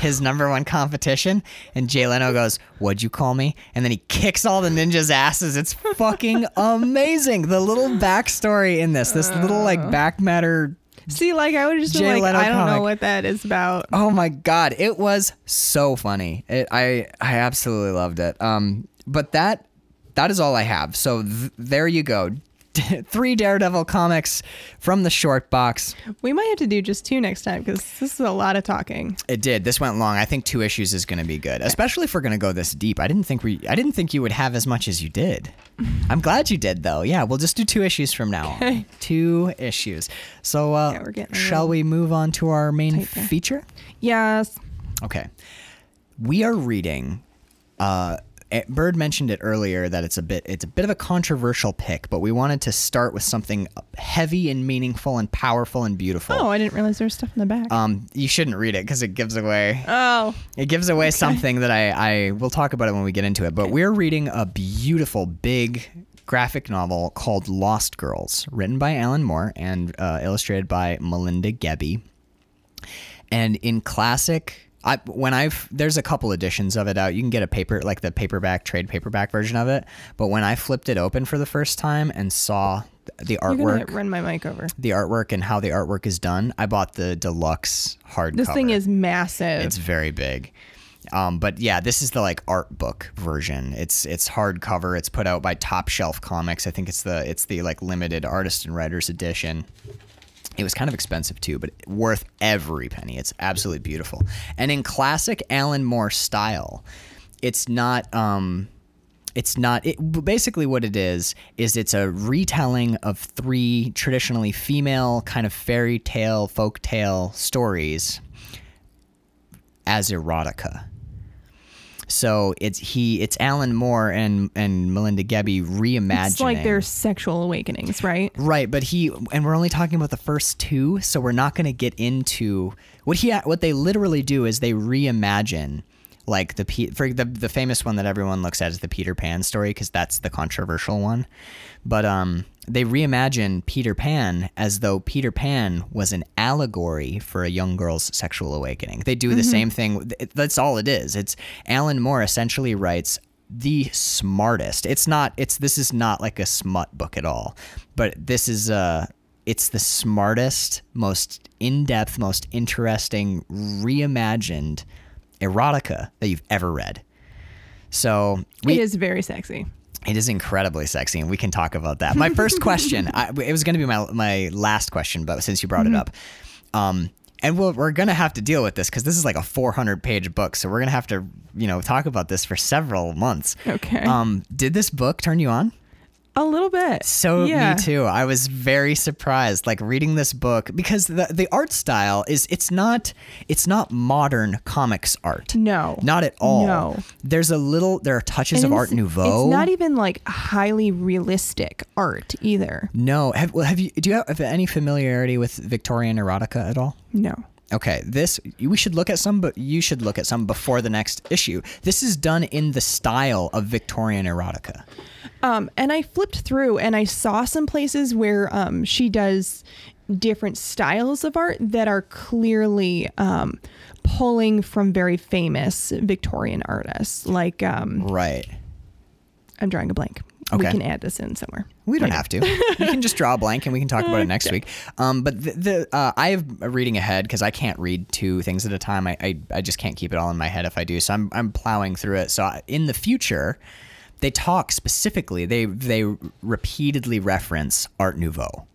his number one competition, and Jay Leno goes, "What'd you call me?" And then he kicks all the ninjas' asses. It's fucking amazing. The little backstory in this, this little like back matter See, like I would just Jay be like, Leno I don't comic. know what that is about. Oh my god, it was so funny. It, I I absolutely loved it. Um, but that that is all I have. So th- there you go. Three Daredevil comics from the short box. We might have to do just two next time because this is a lot of talking. It did. This went long. I think two issues is going to be good, especially if we're going to go this deep. I didn't think we. I didn't think you would have as much as you did. I'm glad you did, though. Yeah, we'll just do two issues from now. on. Two issues. So, uh, Yeah, shall we move on to our main feature? Yes. Okay. We are reading uh Bird mentioned it earlier that it's a bit it's a bit of a controversial pick, but we wanted to start with something heavy and meaningful and powerful and beautiful. Oh, I didn't realize there was stuff in the back. Um you shouldn't read it cuz it gives away oh, it gives away something that I I will talk about it when we get into it. But we're reading a beautiful big graphic novel called Lost Girls, written by Alan Moore and uh, illustrated by Melinda Gebbie. And in classic, I, when I've there's a couple editions of it out. You can get a paper like the paperback trade paperback version of it. But when I flipped it open for the first time and saw the artwork, run my mic over. the artwork and how the artwork is done, I bought the deluxe hardcover. This thing is massive. It's very big. Um, but yeah, this is the like art book version. It's it's hardcover. It's put out by Top Shelf Comics. I think it's the it's the like limited artist and writers edition. It was kind of expensive too, but worth every penny. It's absolutely beautiful. And in classic Alan Moore style, it's not um it's not it, basically what it is is it's a retelling of three traditionally female kind of fairy tale folk tale stories as erotica. So it's he it's Alan Moore and and Melinda Gebbie reimagining It's like their sexual awakenings, right? Right, but he and we're only talking about the first two, so we're not going to get into what he what they literally do is they reimagine like the for the the famous one that everyone looks at is the Peter Pan story because that's the controversial one. But um they reimagine Peter Pan as though Peter Pan was an allegory for a young girl's sexual awakening. They do the same thing. That's all it is. It's Alan Moore essentially writes the smartest. It's not it's this is not like a smut book at all. But this is uh it's the smartest, most in-depth, most interesting reimagined erotica that you've ever read. So we it is very sexy. It is incredibly sexy, and we can talk about that. My first question, I, it was going to be my my last question, but since you brought it up, um, and we'll, we're going to have to deal with this because this is like a 400 page book, so we're going to have to, you know, talk about this for several months. Okay. Um, did this book turn you on? A little bit. So yeah. me too. I was very surprised, like reading this book because the the art style is it's not it's not modern comics art. No. not at all. No. there's a little there are touches And of Art Nouveau. It's not even like highly realistic art either. no, have, have you do you have any familiarity with Victorian erotica at all? No. Okay, this we should look at some, but you should look at some before the next issue. This is done in the style of Victorian erotica. Um, and I flipped through and I saw some places where um, she does different styles of art that are clearly um, pulling from very famous Victorian artists. Like, um, Right. I'm drawing a blank. We can add this in somewhere. We don't have to. You can just draw a blank and we can talk about it next week. Um, but the, the uh, I have a reading ahead because I can't read two things at a time. I, I I just can't keep it all in my head if I do. So I'm I'm plowing through it. So in the future, they talk specifically. They they repeatedly reference Art Nouveau.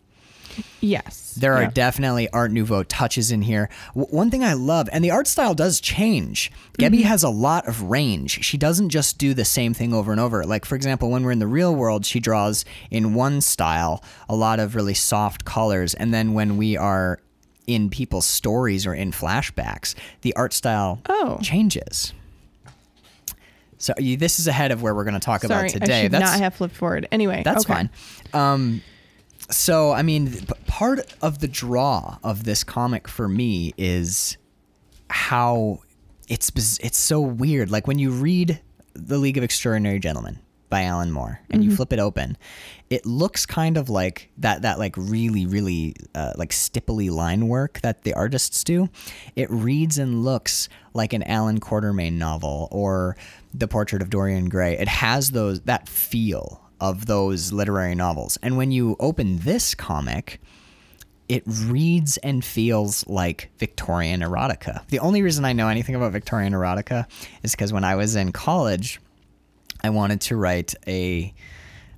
Yes. There are Yeah. definitely Art Nouveau touches in here. W- one thing I love, and the art style does change. Gebbie has a lot of range. She doesn't just do the same thing over and over. Like, for example, when we're in the real world, she draws in one style a lot of really soft colors. And then when we are in people's stories or in flashbacks, the art style Oh. changes. So you, this is ahead of where we're going to talk Sorry, about today. I should not have flipped forward. Anyway, that's okay. fine. Um, so, I mean, part of the draw of this comic for me is how it's it's so weird. Like when you read The League of Extraordinary Gentlemen by Alan Moore and you flip it open, it looks kind of like that that like really really uh, like stipply line work that the artists do. It reads and looks like an Allan Quatermain novel or The Portrait of Dorian Gray. It has those that feel of those literary novels. And when you open this comic, it reads and feels like Victorian erotica. The only reason I know anything about Victorian erotica is because when I was in college, I wanted to write a.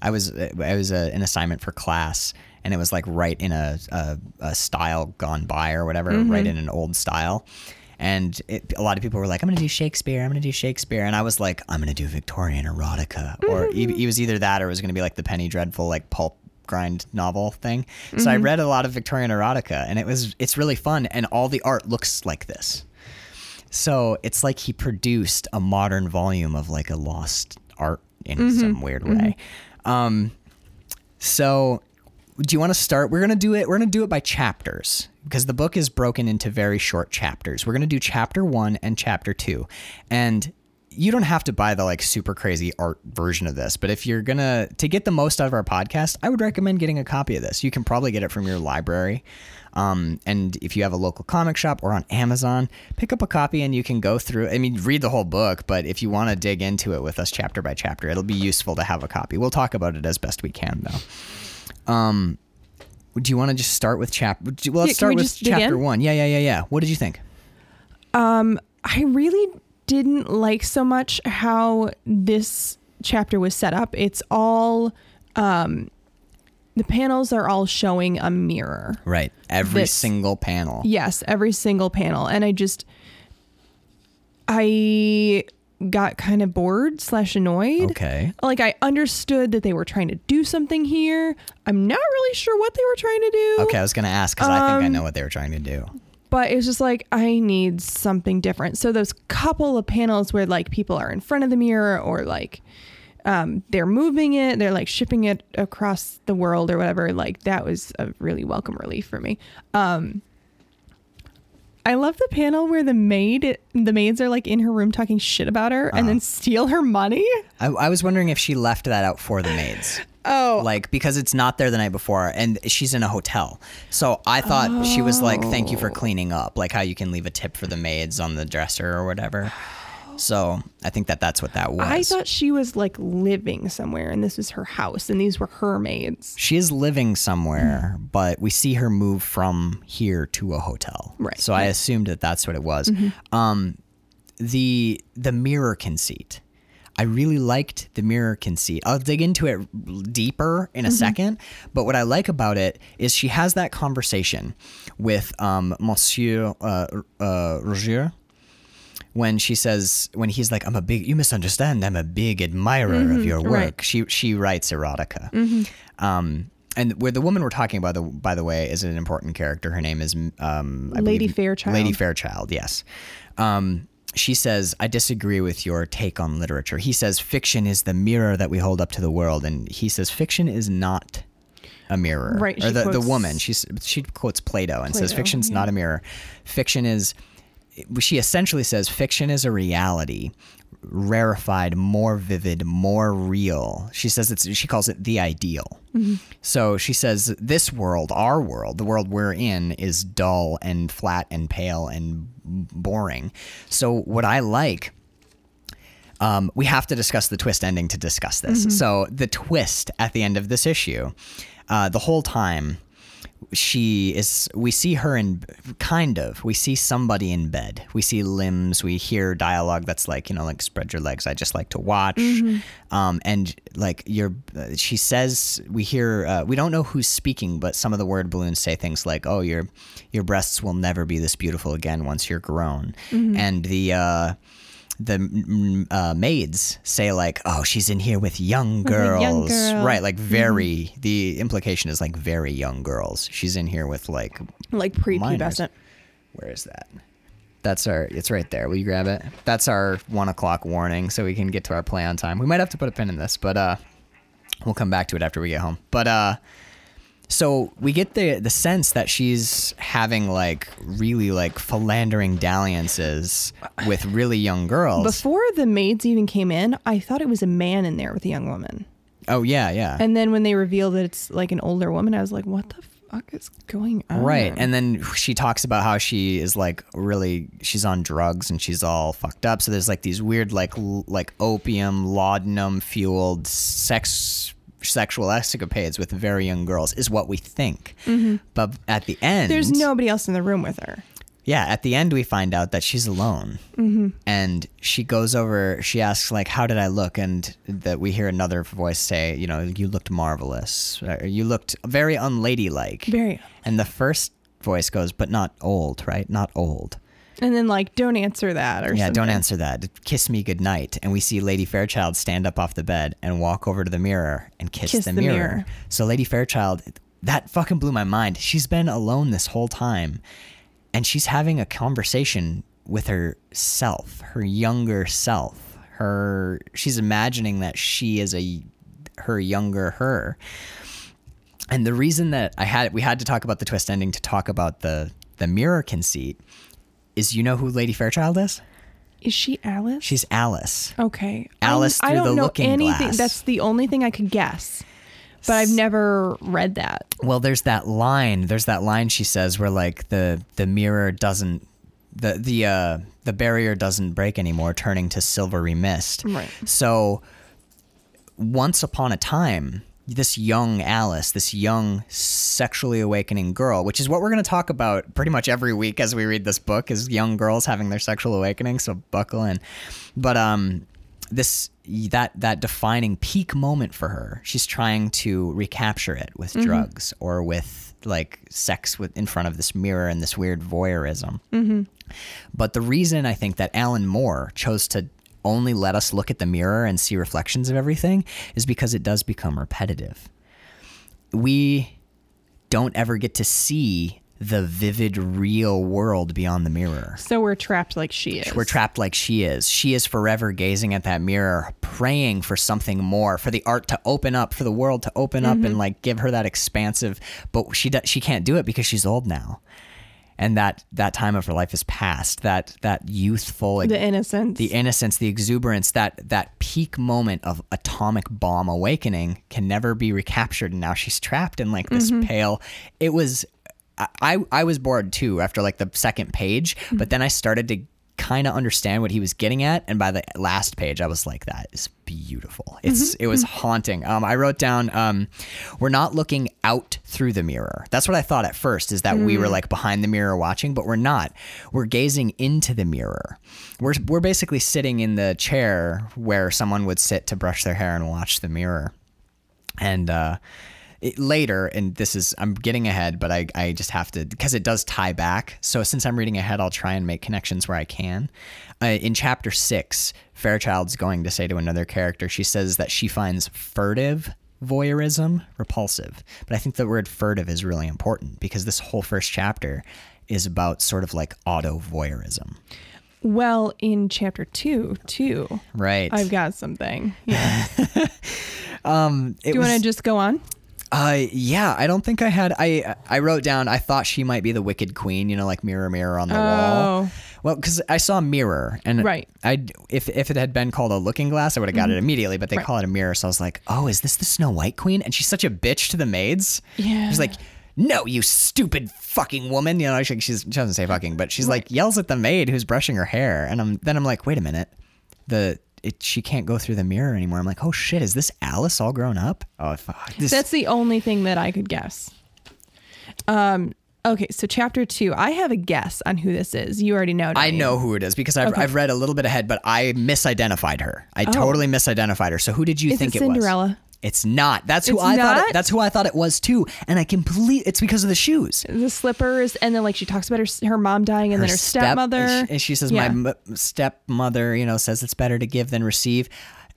I was I was a, an assignment for class, and it was like write in a a, a style gone by or whatever, write mm-hmm. in an old style. And it, a lot of people were like, "I'm gonna do Shakespeare. I'm gonna do Shakespeare," and I was like, "I'm gonna do Victorian erotica," or e- mm-hmm. it was either that or it was gonna be like the Penny Dreadful like pulp grind novel thing. So I mm-hmm. read a lot of Victorian erotica, and it was it's really fun, and all the art looks like this. So it's like he produced a modern volume of like a lost art in mm-hmm. some weird way. Um, so do you want to start? We're gonna do it. We're gonna do it by chapters because the book is broken into very short chapters. We're gonna do chapter one and chapter two, and you don't have to buy the like super crazy art version of this, but if you're gonna to get the most out of our podcast, I would recommend getting a copy of this. You can probably get it from your library. Um, and if you have a local comic shop or on Amazon, pick up a copy and you can go through. I mean, read the whole book, but if you want to dig into it with us chapter by chapter, it'll be useful to have a copy. We'll talk about it as best we can, though. Um, do you want to just start with chapter? Well, let's Yeah, start we with chapter in? one. Yeah, yeah, yeah, yeah. What did you think? Um, I really didn't like so much how this chapter was set up. It's all um the panels are all showing a mirror. Right. Every This- single panel. Yes, every single panel. And I just I got kind of bored slash annoyed. Okay. Like I understood that they were trying to do something here. I'm not really sure what they were trying to do. Okay, I was gonna ask because I think I Um, know what they were trying to do. but it was just like I need something different. So those couple of panels where like people are in front of the mirror or like um, they're moving it, they're like shipping it across the world or whatever. Like that was a really welcome relief for me. Um, I love the panel where the maid, the maids are like in her room talking shit about her and uh-huh. then steal her money. I, I was wondering if she left that out for the maids. Oh, like because it's not there the night before and she's in a hotel. So i thought she was like thank you for oh. cleaning up like how you can leave a tip for the maids on the dresser or whatever so i think that that's what that was. I thought she was like living somewhere and this was her house and these were her maids. she is living somewhere but we see her move from here to a hotel. Right, so i assumed that that's what it was. Um the the mirror conceit. I really liked the mirror conceit. I'll dig into it deeper in a second, but what I like about it is she has that conversation with um, Monsieur uh, uh, Roger, when she says when he's like I'm a big you misunderstand I'm a big admirer of your work. Mm-hmm. right. Mm-hmm. She she writes erotica. Um, and where the woman we're talking about, the by the way, is an important character. Her name is um, Lady believe- Fairchild. Lady Fairchild, yes. Um, she says, "I disagree with your take on literature." He says, "Fiction is the mirror that we hold up to the world," and he says, "Fiction is not." A mirror, Right, Or the, the woman. She's she quotes Plato and says Plato, fiction's not a mirror. Fiction is. She essentially says fiction is a reality, rarefied, more vivid, more real. She says it's. She calls it the ideal. So she says this world, our world, the world we're in, is dull and flat and pale and boring. So what I like. Um, we have to discuss the twist ending to discuss this. So the twist at the end of this issue, uh, the whole time, she is. We see her in kind of. We see somebody in bed. We see limbs. We hear dialogue that's like you know like spread your legs. I just like to watch. Um, and like you're. Uh, she says we hear. Uh, we don't know who's speaking, but some of the word balloons say things like, "Oh, your your breasts will never be this beautiful again once you're grown," and the. Uh, the mm, uh, maids say like, "Oh, she's in here with young girls," young right? Like very. The implication is like very young girls. She's in here with like, Like prepubescent. where is that? That's our. It's right there. Will you grab it? That's our one o'clock warning, so we can get to our play on time. We might have to put a pin in this, but uh, we'll come back to it after we get home. But uh, so we get the the sense that she's having like really like philandering dalliances with really young girls. Before the maids even came in, I thought it was a man in there with a young woman. oh yeah, yeah. And then when they reveal that it's like an older woman, I was like, what the fuck is going on? Right. And then she talks about how she is like really she's on drugs and she's all fucked up. So there's like these weird like l- like opium laudanum fueled sex sexual escapades with very young girls is what we think. But at the end There's nobody else in the room with her. yeah, at the end we find out that she's alone, mm-hmm. and she goes over. She asks like, "How did I look?" And that we hear another voice say, "You know, you looked marvelous. Or, you looked very unladylike." Very. And the first voice goes, "But not old, right? Not old." And then like, don't answer that or Yeah, something. don't answer that. Kiss me goodnight. And we see Lady Fairchild stand up off the bed and walk over to the mirror and kiss, Kiss the, the mirror. mirror. So Lady Fairchild, that fucking blew my mind. She's been alone this whole time and she's having a conversation with herself, her younger self. Her she's imagining that she is a her younger her. And the reason that I had we had to talk about the twist ending to talk about the the mirror conceit is you know who Lady Fairchild is? Is she Alice? She's Alice. okay. Alice I'm- I through don't the know looking anything. glass. That's the only thing I could guess. But I've never read that. Well, there's that line. There's that line she says where like the the mirror doesn't the the uh the barrier doesn't break anymore, turning to silvery mist. Right. So once upon a time, this young Alice, this young sexually awakening girl, which is what we're going to talk about pretty much every week as we read this book, is young girls having their sexual awakening. So buckle in. But um, this that that defining peak moment for her, she's trying to recapture it with drugs or with like sex with in front of this mirror and this weird voyeurism. But the reason I think that Alan Moore chose to only let us look at the mirror and see reflections of everything is because it does become repetitive. We don't ever get to see the vivid, real world beyond the mirror. So we're trapped like she is. We're trapped like she is. She is forever gazing at that mirror, praying for something more, for the art to open up, for the world to open up mm-hmm. and like give her that expansive. But she do, she can't do it because she's old now, and that that time of her life is past. That that youthful, the innocence. the innocence, the exuberance, that that peak moment of atomic bomb awakening can never be recaptured. And now she's trapped in like this mm-hmm. pale. It was, I I was bored too after like the second page, mm-hmm. but then I started to kind of understand what he was getting at, and by the last page, I was like, that is beautiful. It's it was haunting. Um, I wrote down, um, we're not looking out through the mirror. That's what I thought at first, is that we were like behind the mirror watching, but we're not. We're gazing into the mirror. We're we're basically sitting in the chair where someone would sit to brush their hair and watch the mirror, and uh, it, later, and this is I'm getting ahead, but I I just have to because it does tie back. So since I'm reading ahead, I'll try and make connections where I can. Uh, in chapter six, Fairchild's going to say to another character, she says that she finds furtive voyeurism repulsive. But I think the word furtive is really important because this whole first chapter is about sort of like auto voyeurism. Well, in chapter two, too, Right. I've got something. Yeah. um it Do you want to just go on? Uh, yeah, I don't think I had. I I wrote down. I thought she might be the Wicked Queen. You know, like mirror, mirror on the wall. Oh. Well, because I saw mirror, and Right. I if if it had been called a looking glass, I would have got it immediately. But they Mm-hmm. Right. call it a mirror, so I was like, oh, is this the Snow White Queen? And she's such a bitch to the maids. Yeah. she's like. No, you stupid fucking woman. You know, she, she's, she doesn't say fucking, but she's like yells at the maid who's brushing her hair, and I'm then I'm like, wait a minute, the it, she can't go through the mirror anymore. I'm like, oh shit, is this Alice all grown up? Oh fuck, this, That's the only thing that I could guess. Um. Okay, so chapter two. I have a guess on who this is. You already know. I know who it is because I've, Okay. I've read a little bit ahead, but I misidentified her. I totally misidentified her. So who did you Is think it it, was? It's not. That's who It's I thought. It, that's who I thought it was too. And I complete. It's because of the shoes. The slippers, and then like she talks about her her mom dying, and then her step- stepmother. and she, and she says, Yeah. "My m- stepmother, you know, says it's better to give than receive."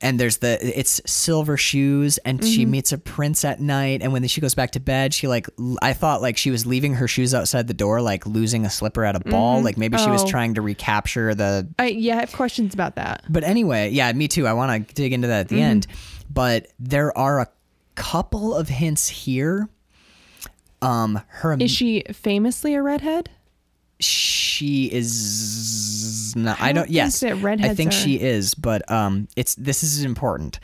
And there's the it's silver shoes, and she Mm-hmm. meets a prince at night. And when she goes back to bed, she like i thought like she was leaving her shoes outside the door, like losing a slipper at a ball. Like maybe she was Oh. trying to recapture the I, yeah, I have questions about that. But anyway, yeah, me too. I want to dig into that at Mm-hmm. the end. But there are a couple of hints here. Um, her Is she famously a redhead? She is not. I I don't. think yes, that I think are- she is. But um, it's this is important.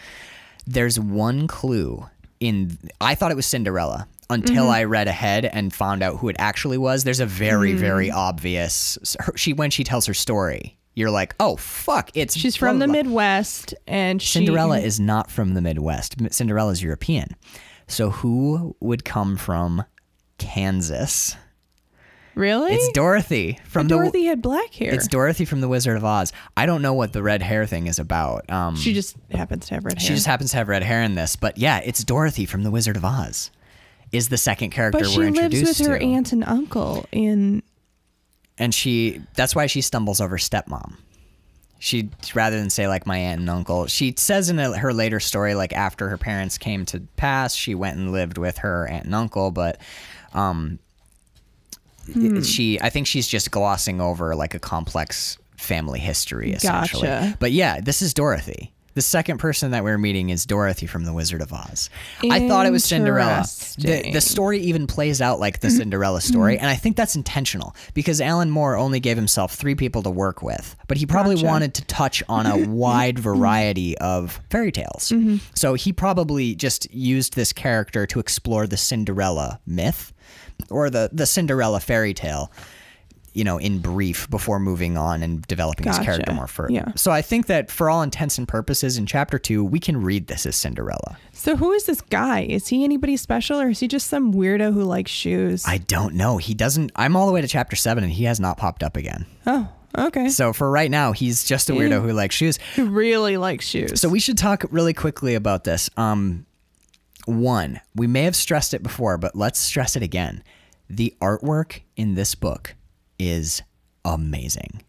There's one clue in. I thought it was Cinderella until Mm-hmm. I read ahead and found out who it actually was. There's a very Mm. very obvious. She when she tells her story, you're like, oh fuck, it's She's blah, from the blah. Midwest, and she, Cinderella is not from the Midwest. Cinderella's European. So who would come from Kansas? Really. It's Dorothy from the. Dorothy had black hair. It's Dorothy from the Wizard of Oz. I don't know what the red hair thing is about. Um, she just happens to have red hair. she just happens to have red hair in this, but yeah, it's Dorothy from the Wizard of Oz. Is the second character but she we're lives with her to, aunt and uncle in. and she that's why she stumbles over stepmom. She rather than say like my aunt and uncle, she says in a, her later story like after her parents came to pass, she went and lived with her aunt and uncle, but um Hmm. she I think she's just glossing over like a complex family history essentially. Gotcha. But yeah, this is Dorothy. The second person that we're meeting is Dorothy from The Wizard of Oz. I thought it was Cinderella. The, the story even plays out like the Cinderella story, and I think that's intentional because Alan Moore only gave himself three people to work with, but he probably Gotcha. wanted to touch on a wide variety of fairy tales. Mm-hmm. So he probably just used this character to explore the Cinderella myth or the the Cinderella fairy tale. You know, in brief, before moving on and developing his character more further. Yeah. So I think that for all intents and purposes, in chapter two, we can read this as Cinderella. So who is this guy? Is he anybody special, or is he just some weirdo who likes shoes? I don't know. He doesn't. I'm all the way to chapter seven, and he has not popped up again. oh, okay. So for right now, he's just a weirdo who likes shoes. Who really likes shoes? So we should talk really quickly about this. Um, one, we may have stressed it before, but let's stress it again. The artwork in this book is amazing.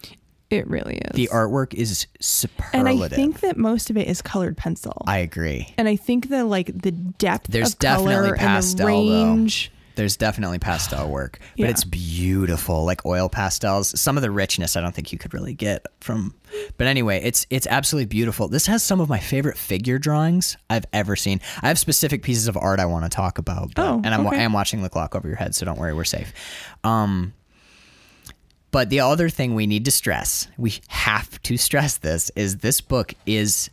it really is. The artwork is superlative. and. I think that most of it is colored pencil. I agree. and I think that like the depth There's of color definitely and pastel, the though. There's definitely pastel work, but Yeah. it's beautiful, like oil pastels. Some of the richness I don't think you could really get from. But anyway, it's it's absolutely beautiful. This has some of my favorite figure drawings I've ever seen. I have specific pieces of art I want to talk about, but, Oh, and I'm okay. I am watching the clock over your head, so don't worry, we're safe. Um, but the other thing we need to stress, we have to stress this, is this book is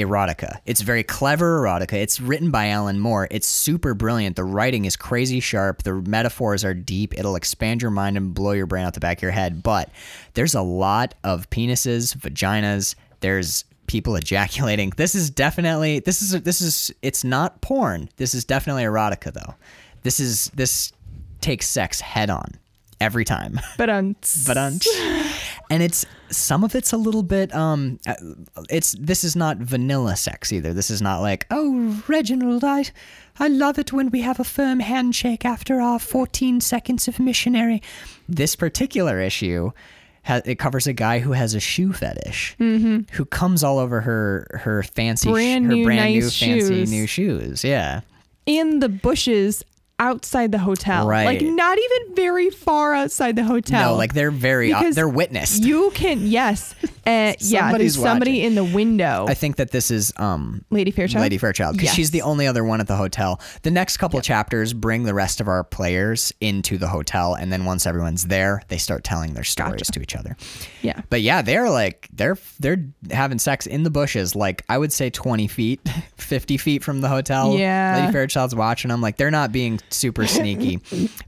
erotica. It's very clever erotica. It's written by Alan Moore. It's super brilliant. The writing is crazy sharp. The metaphors are deep. It'll expand your mind and blow your brain out the back of your head. But there's a lot of penises, vaginas. There's people ejaculating. This is definitely this is this is it's not porn. This is definitely erotica though. This is this takes sex head on every time. But um, But um, and it's some of it's a little bit um uh, it's this is not vanilla sex either. This is not like oh reginald i i love it when we have a firm handshake after our 14 seconds of missionary. This particular issue ha- it covers a guy who has a shoe fetish who comes all over her her fancy sh- Brand her new brand new nice fancy shoes. new shoes. Yeah. In the bushes outside the hotel. Right. Like not even very far outside the hotel. no like they're very uh, they're witnessed you can yes. Uh, yeah, there's somebody watching. in the window. I think that this is um Lady Fairchild. Lady Fairchild because she's the only other one at the hotel. The next couple chapters bring the rest of our players into the hotel, and then once everyone's there, they start telling their stories Gotcha. to each other. Yeah. But yeah, they're like they're they're having sex in the bushes, like I would say twenty feet, fifty feet from the hotel. Yeah. Lady Fairchild's watching them. Like they're not being super sneaky.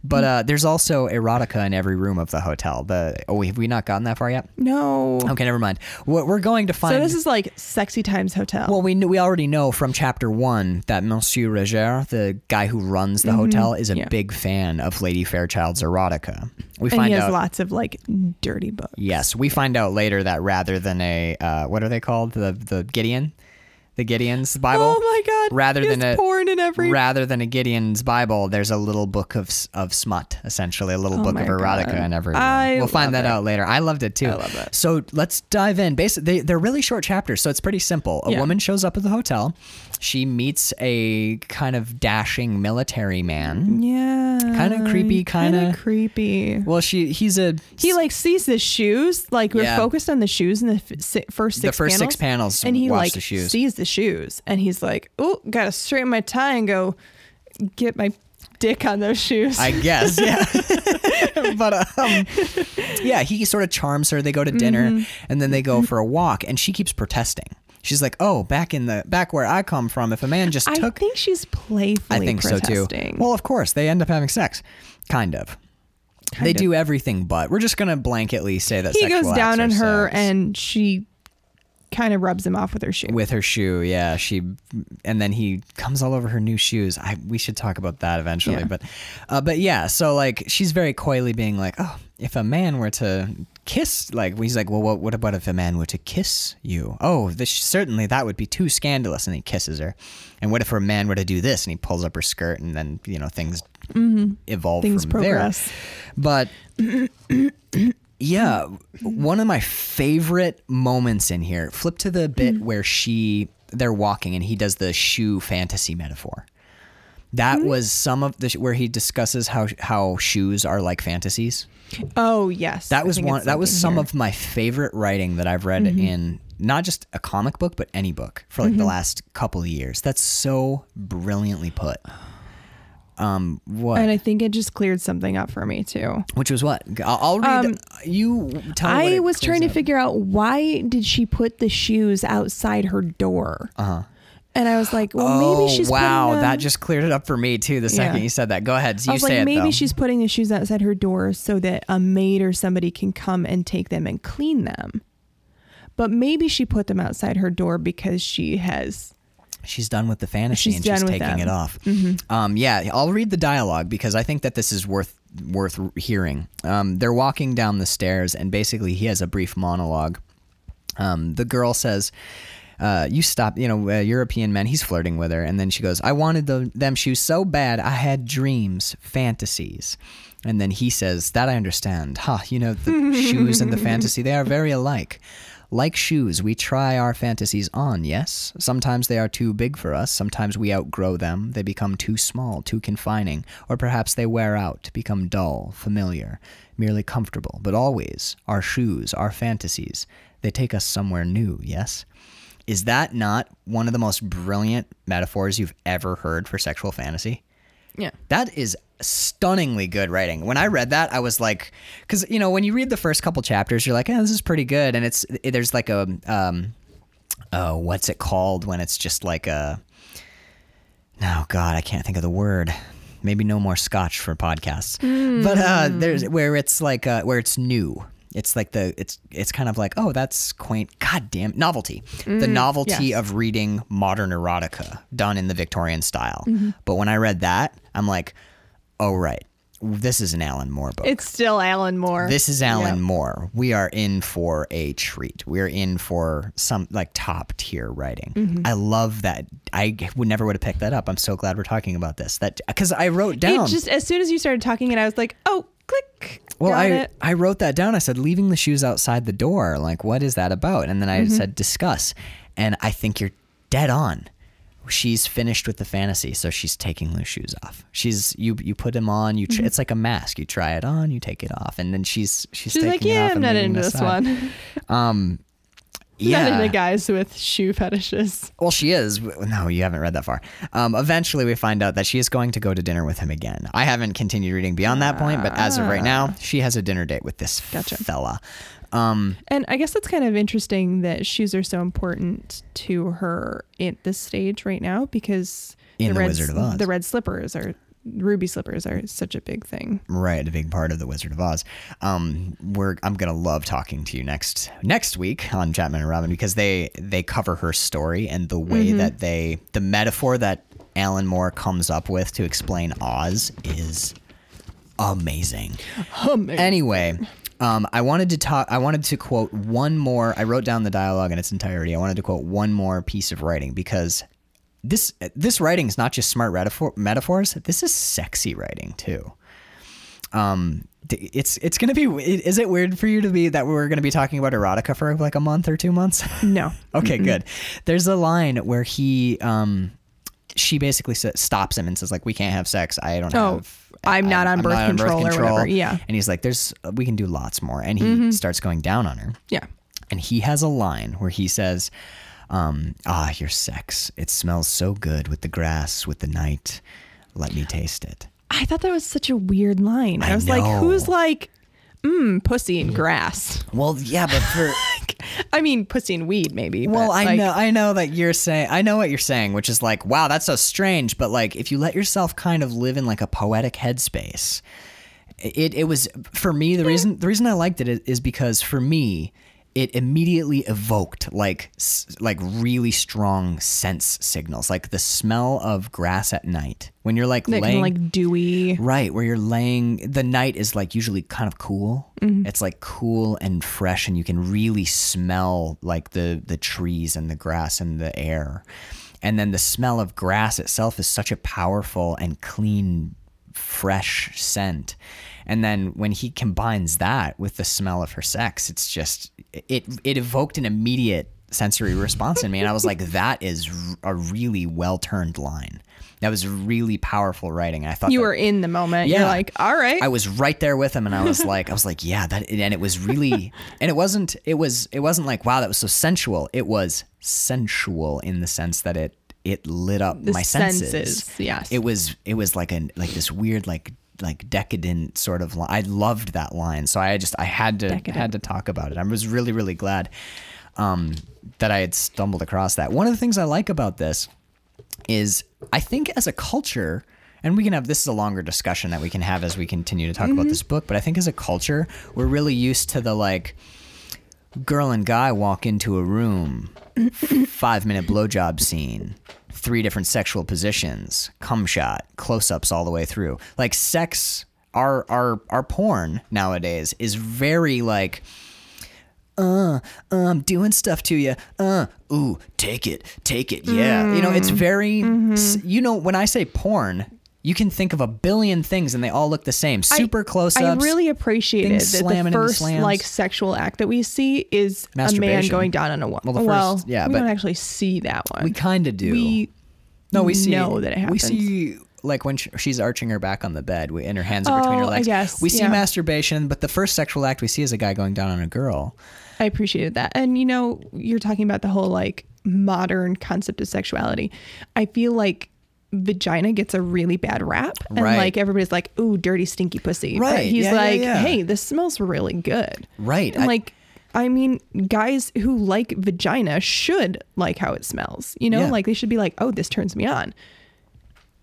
but uh, there's also erotica in every room of the hotel. The oh, have we not gotten that far yet? No. Okay, never mind. We're, we're going to find. So this is like sexy times hotel. Well, we kn- we already know from chapter one that Monsieur Roger, the guy who runs the hotel, is a Mm-hmm. Yeah. big fan of Lady Fairchild's erotica. We and find he has out. lots of like dirty books. Yes, we find out later that rather than a uh, what are they called the the Gideon, the Gideon's Bible. Oh my god. Rather than a porn in every rather than a Gideon's Bible, there's a little book of of smut, essentially a little Oh book of erotica God. in every. I we'll find that it. out later. I loved it too. I love it. So let's dive in. Basically, they, they're really short chapters, so it's pretty simple. A Yeah. woman shows up at the hotel. She meets a kind of dashing military man. Yeah. Kinda creepy, kinda- creepy. Well, she he's a He like sees the shoes. Like we're Yeah. focused on the shoes in the f- first six the first panels, six panels. and he like the shoes. sees the shoes, and he's like, "Oh, gotta straighten my tie and go get my dick on those shoes." I guess, yeah. but um, yeah, he sort of charms her. They go to dinner Mm-hmm. and then they go for a walk, and she keeps protesting. She's like, "Oh, back in the back where I come from, if a man just I took, I think she's playfully I think so too. protesting. Well, of course, they end up having sex, kind of. they of. do everything, but we're just gonna blanketly say that he goes down on her, sex. and she kind of rubs him off with her shoe. with her shoe yeah she and then he comes all over her new shoes i we should talk about that eventually Yeah. but uh, but yeah so like she's very coyly being like oh if a man were to kiss like he's like well what, what about if a man were to kiss you oh this certainly that would be too scandalous and he kisses her and what if a man were to do this and he pulls up her skirt and then you know things evolve Mm-hmm. Things from progress. there but yeah, one of my favorite moments in here. Flip to the bit Mm-hmm. where she they're walking and he does the shoe fantasy metaphor. That Mm-hmm. was some of the where he discusses how how shoes are like fantasies. Oh yes, That was one. That was some here. of my favorite writing that I've read Mm-hmm. in not just a comic book but any book for like the last couple of years. That's so brilliantly put. Um, what? and I think it just cleared something up for me too. Which was what? I'll, I'll read. Um, you tell I was trying to figure out why did she put the shoes outside her door? Uh huh. And I was like, well, oh maybe she's wow, putting them- that just cleared it up for me too. The second Yeah. you said that, go ahead. I was say like, it maybe though. she's putting the shoes outside her door so that a maid or somebody can come and take them and clean them. But maybe she put them outside her door because she has. She's done with the fantasy She's and she's taking them. Mm-hmm. it off. Um, yeah, I'll read the dialogue because I think that this is worth worth hearing. Um, they're walking down the stairs and basically he has a brief monologue. Um, the girl says, uh, "You stop, you know, uh, European men." He's flirting with her, and then she goes, "I wanted the, them shoes so bad. I had dreams, fantasies." And then he says, "That I understand. Ha, you know, the shoes and the fantasy, they are very alike." Like shoes, we try our fantasies on, yes? Sometimes they are too big for us. Sometimes we outgrow them. They become too small, too confining. Or perhaps they wear out, become dull, familiar, merely comfortable. But always, our shoes, our fantasies, they take us somewhere new, yes? Is that not one of the most brilliant metaphors you've ever heard for sexual fantasy? Yeah. That is stunningly good writing. When I read that, I was like, because you know, when you read the first couple chapters, you're like, "Oh, this is pretty good," and it's there's like a um, oh, what's it called when it's just like a, oh God, I can't think of the word. Maybe no more scotch for podcasts, but uh, there's where it's like uh, where it's new. It's like the it's it's kind of like oh that's quaint. God damn novelty, the novelty yes. of reading modern erotica done in the Victorian style. But when I read that, I'm like, oh right, this is an Alan Moore book. It's still Alan Moore. This is Alan Yep. Moore. We are in for a treat. We're in for some like top tier writing. Mm-hmm. I love that. I would never would have picked that up. I'm so glad we're talking about this. That because I wrote down. It just as soon as you started talking, and I was like, oh, click. Well, I it. I wrote that down. I said leaving the shoes outside the door. Like, what is that about? And then I Mm-hmm. said discuss. And I think you're dead on. She's finished with the fantasy, so she's taking those shoes off. She's you you put them on. You tr- Mm-hmm. it's like a mask. You try it on, you take it off, and then she's she's, She's taking like, it yeah, off I'm not into this one. Um, Not yeah. into guys with shoe fetishes. Well, she is. No, you haven't read that far. Um, eventually, we find out that she is going to go to dinner with him again. I haven't continued reading beyond that point, but as of right now, she has a dinner date with this Gotcha. fella. Um, And I guess that's kind of interesting that shoes are so important to her at this stage right now because In The red, Wizard of Oz. the red slippers are ruby slippers are such a big thing. right, a big part of the Wizard of Oz. Um, we're I'm gonna love talking to you next next week on Chapman and Robin because they they cover her story and the way Mm-hmm. that they the metaphor that Alan Moore comes up with to explain Oz is amazing. Anyway, um, I wanted to talk. I wanted to quote one more. I wrote down the dialogue in its entirety. I wanted to quote one more piece of writing because this this writing is not just smart metaphor, metaphors. This is sexy writing too. Um, it's it's gonna be. Is it weird for you to be that we're gonna be talking about erotica for like a month or two months? No. Okay, good. There's a line where he, um, she basically stops him and says like, "We can't have sex. I don't Oh, have. I'm not on birth control or whatever, yeah. And he's like, "There's, we can do lots more." And he starts going down on her. Yeah. And he has a line where he says, um, "Ah, your sex. It smells so good with the grass, with the night. Let me taste it." I thought that was such a weird line. I, I was like, who's like, mmm, pussy and grass? Well, yeah, but for I mean, pussy and weed, maybe. Well, I like, know, I know that you're saying, I know what you're saying, which is like, wow, that's so strange. But like, if you let yourself kind of live in like a poetic headspace, it it was for me the reason the reason I liked it is because for me it immediately evoked like like really strong sense signals, like the smell of grass at night when you're like That kind laying of like dewy. Right, where you're laying, the night is like usually kind of cool. Mm-hmm. It's like cool and fresh, and you can really smell like the the trees and the grass and the air. And then the smell of grass itself is such a powerful and clean, fresh scent. And then when he combines that with the smell of her sex, it's just it it evoked an immediate sensory response in me, and I was like, that is a really well turned line. That was really powerful writing. I thought You that- were in the moment. Yeah. You're like, all right. I was right there with him, and I was like, I was like, yeah, that, and it was really, and it wasn't, it was, it wasn't like, wow, that was so sensual. It was sensual in the sense that it, it lit up The my senses. senses, yes. It was, it was like a, like this weird, like, like decadent sort of line. I loved that line, so I just, I had to, Decadent. had to talk about it. I was really, really glad, um, that I had stumbled across that. One of the things I like about this is I think as a culture, and we can have this is a longer discussion that we can have as we continue to talk about this book, but I think as a culture, we're really used to the like girl and guy walk into a room, five minute blowjob scene, three different sexual positions, cum shot, close ups all the way through. Like sex, our our our porn nowadays is very like uh, um, doing stuff to you. Uh, ooh, take it, take it. Yeah. You know, it's very, s- you know, when I say porn, you can think of a billion things and they all look the same. Super close ups. I really appreciated that the first like sexual act that we see is a man going down on a woman. Well, the Well, first- yeah, we but- don't actually see that one. We kind of do. We no, we see know that it happens. We see like when she's arching her back on the bed we, and her hands are between her Oh, I legs. we see yeah. masturbation, but the first sexual act we see is a guy going down on a girl. I appreciated that. And you know, you're talking about the whole like modern concept of sexuality. I feel like vagina gets a really bad rap and Right. like everybody's like, "Ooh, dirty stinky pussy." But Right. he's Yeah, yeah, like, yeah. "Hey, this smells really good." Right. And I- like I mean, guys who like vagina should like how it smells. You know, Yeah. like they should be like, "Oh, this turns me on."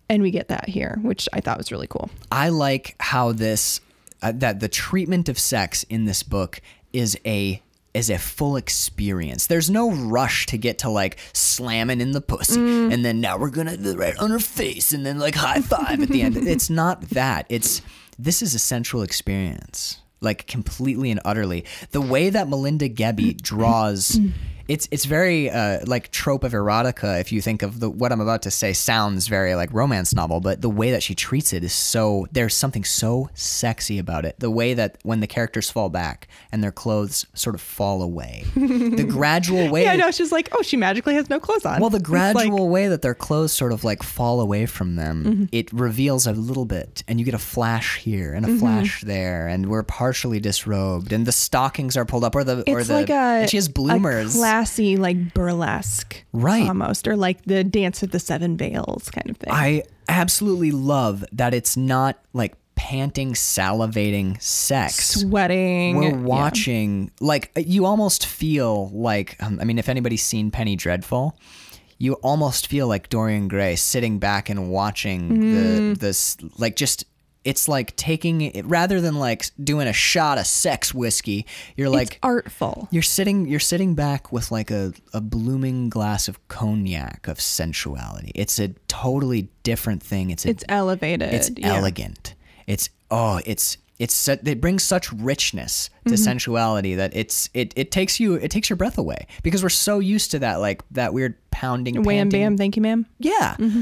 And we get that here, which I thought was really cool. I like how this uh, that the treatment of sex in this book is a is a full experience. There's no rush to get to like slamming in the pussy Mm. and then now we're gonna do right on her face and then like high five at the end. It's not that. It's this is a sensual experience, like completely and utterly. The way that Melinda Gebbie draws, it's it's very uh, like trope of erotica. If you think of the what I'm about to say, sounds very like romance novel, but the way that she treats it is so there's something so sexy about it. The way that when the characters fall back and their clothes sort of fall away, the gradual way. Yeah, I know. She's like, oh, she magically has no clothes on. Well, the It's like- gradual way that their clothes sort of like fall away from them, Mm-hmm. it reveals a little bit, and you get a flash here and a Mm-hmm. flash there, and we're partially disrobed, and the stockings are pulled up, or the or it's the like a, and she has a bloomers. Classy, like burlesque, Right. Almost, or like the Dance of the Seven Veils kind of thing. I absolutely love that it's not like panting, salivating sex. Sweating. We're yeah. watching, like, you almost feel like, um, I mean, if anybody's seen Penny Dreadful, you almost feel like Dorian Gray sitting back and watching Mm-hmm. the this, like, just. It's like taking it rather than like doing a shot of sex whiskey. You're It's like artful. you're sitting you're sitting back with like a, a blooming glass of cognac of sensuality. It's a totally different thing. It's a, It's elevated. it's yeah. elegant. It's oh, it's it's it brings such richness Mm-hmm. to sensuality that it's it it takes you it takes your breath away because we're so used to that like that weird pounding Wham panting- bam, thank you, ma'am. yeah. Mm-hmm.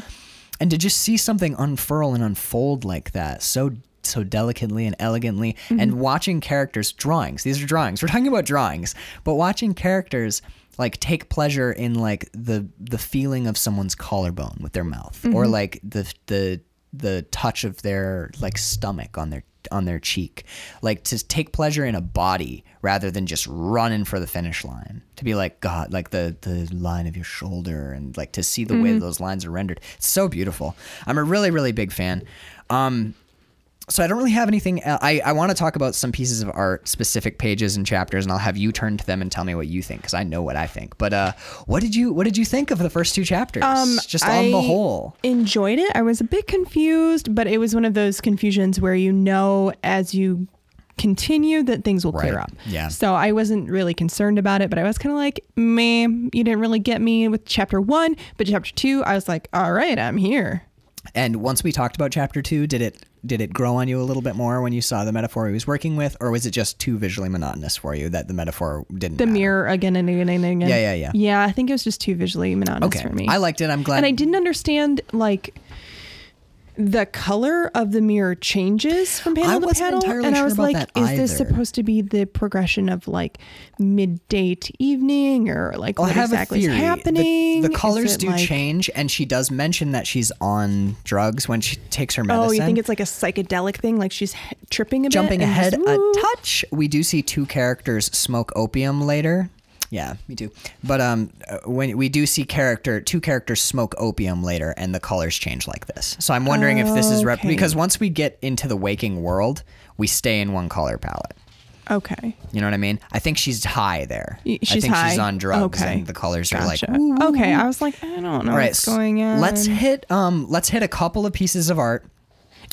And to just see something unfurl and unfold like that so so delicately and elegantly Mm-hmm. and watching characters drawings. These are drawings. We're talking about drawings, but watching characters like take pleasure in like the the feeling of someone's collarbone with their mouth Mm-hmm. or like the the the touch of their like stomach on their on their cheek. Like to take pleasure in a body rather than just running for the finish line. To be like god like the the line of your shoulder and like to see the way Mm-hmm. those lines are rendered. It's so beautiful. I'm a really really big fan. Um so I don't really have anything. el- I, I want to talk about some pieces of art, specific pages and chapters, and I'll have you turn to them and tell me what you think because I know what I think. But uh, what did you what did you think of the first two chapters? Just on the Um, whole, enjoyed it. I was a bit confused, but it was one of those confusions where you know as you continue that things will clear Right. up. Yeah. So I wasn't really concerned about it, but I was kind of like, meh, you didn't really get me with chapter one, but chapter two, I was like, all right, I'm here. And once we talked about chapter two, did it did it grow on you a little bit more when you saw the metaphor he was working with, or was it just too visually monotonous for you that the metaphor didn't? The matter? mirror again and again and again. Yeah, yeah, yeah. Yeah, I think it was just too visually monotonous Okay, for me. I liked it. I'm glad. and I didn't understand like the color of the mirror changes from panel I to panel, and I was like, "Is this supposed to be the progression of like midday to evening, or like oh, Well, what exactly is theory. The- happening?" The, colors do like- change, and she does mention that she's on drugs when she takes her medicine. Oh, you think it's like a psychedelic thing? Like she's he- tripping a bit, jumping and ahead just, a touch we do see two characters smoke opium later yeah me too but um uh, when we do see character two characters smoke opium later and the colors change like this so i'm wondering if this is rep- Okay. because once we get into the waking world we stay in one color palette Okay, you know what I mean? I think she's high there. Y- I she's think high. she's on drugs, Okay. and the colors gotcha. are like. "Ooh." okay, I was like, I don't know All right, what's going on. let's hit um, let's hit a couple of pieces of art.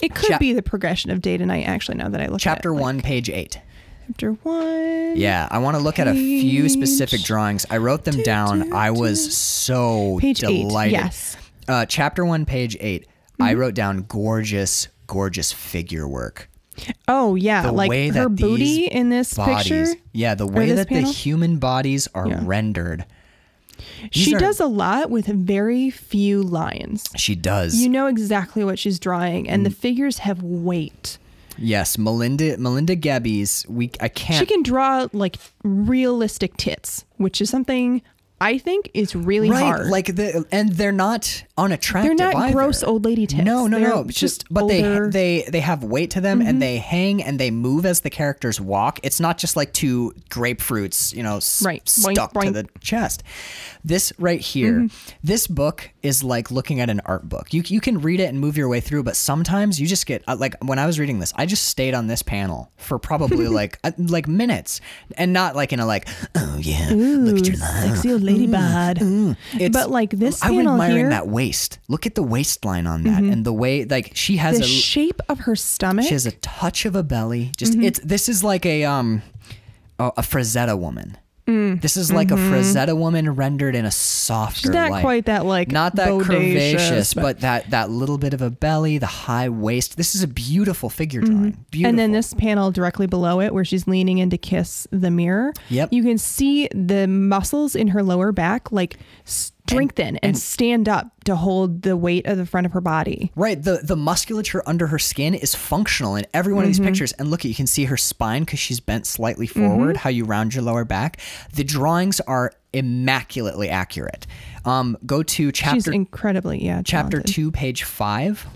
It could chap- be the progression of day to night. Actually, now that I look Chapter at it, like, one, page eight. Chapter one. Yeah, I want to look at a few specific drawings. I wrote them down. I was so Page eight, delighted. yes. Uh, chapter one, page 8 I wrote down gorgeous, gorgeous figure work. Oh yeah, The like way her that booty these in this Bodies, picture. yeah, the way this that panel? the human bodies are rendered. These She are- does a lot with very few lines. She does. You know exactly what she's drawing, and the Mm. figures have weight. Yes, Melinda Melinda Gebbies. We I can't. She can draw like realistic tits, which is something I think is really right, hard. like the and they're not unattractive. They're not either. gross old lady tits. No, no, They're no. just Just but older- Mm-hmm. they they they have weight to them and they hang and they move as the characters walk. It's not just like two grapefruits, you know, s- Right. Boink, stuck to the chest. This right here, Mm-hmm. this book is like looking at an art book. You you can read it and move your way through, but sometimes you just get uh, like when I was reading this, I just stayed on this panel for probably like uh, like minutes, and not like in a like oh yeah, look at your line. Sexy old lady bod. It's- But like this I'm panel admiring here, Mm-hmm. that waist. Look at the waistline on that, and the way like she has the a shape of her stomach. she has a touch of a belly. Just Mm-hmm. it's this is like a um a, a Frazetta woman. This is like a Frazetta woman rendered in a softer Mm. mm-hmm. She's not light. quite that like not that curvaceous, but, that that little bit of a belly, the high waist. This is a beautiful figure drawing. Beautiful. Mm-hmm. And then this panel directly below it, where she's leaning in to kiss the mirror. Yep. You can see the muscles in her lower back like strengthen and, stand up to hold the weight of the front of her body. Right, the the musculature under her skin is functional in every one of these Mm-hmm. pictures. And look, you can see her spine because she's bent slightly forward. How you round your lower back. The drawings are immaculately accurate. Um, go to chapter She's incredibly, yeah. chapter talented. two, page five.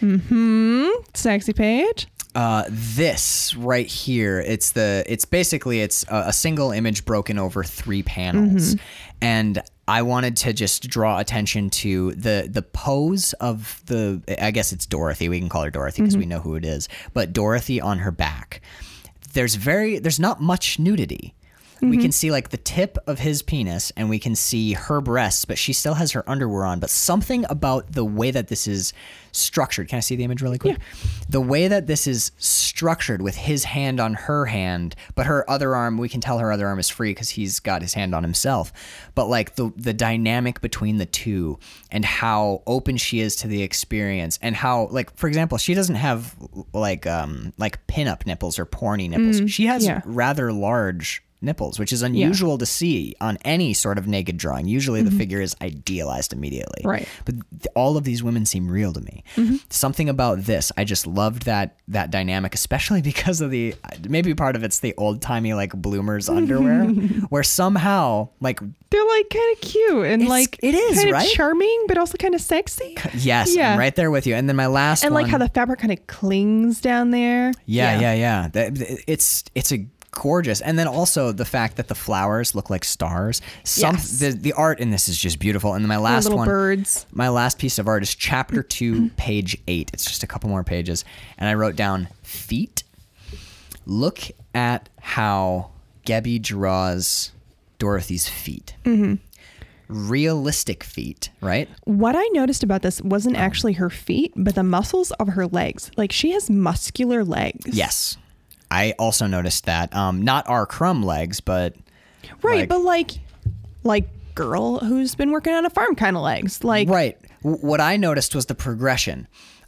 Mm-hmm. Sexy page. Uh, this right here, it's the it's basically it's a, a single image broken over three panels, and I wanted to just draw attention to the the pose of the I guess it's Dorothy. We can call her Dorothy because we know who it is, but Dorothy on her back. There's very there's not much nudity. We can see like the tip of his penis and we can see her breasts, but she still has her underwear on. But something about the way that this is structured. Can I see the image really quick? The way that this is structured with his hand on her hand, but her other arm, we can tell her other arm is free because he's got his hand on himself. But like the the dynamic between the two and how open she is to the experience and how like for example, she doesn't have like um like pinup nipples or porny nipples. she has yeah. rather large nipples, which is unusual to see on any sort of naked drawing. Usually the mm-hmm. figure is idealized immediately. Right. But th- all of these women seem real to me. Mm-hmm. Something about this, I just loved that that dynamic, especially because of the maybe part of it's the old timey like bloomers underwear, where somehow like They're like kind of cute and like it is, right? charming, but also kind of sexy. yes, Yeah. I'm right there with you. And then my last And one, like how the fabric kind of clings down there. Yeah, yeah, yeah. Th- It's it's a gorgeous, and then also the fact that the flowers look like stars. Some Yes. the the art in this is just beautiful. And then my last little one, birds. My last piece of art is chapter two, page eight. It's just a couple more pages, and I wrote down feet. Look at how Gebbie draws Dorothy's feet. Mm-hmm. Realistic feet, right? What I noticed about this wasn't actually her feet, but the muscles of her legs. Like she has muscular legs. Yes. I also noticed that. Um, not R. Crumb legs, but Right, like- but like like girl who's been working on a farm kind of legs. Like Right. W- what I noticed was the progression.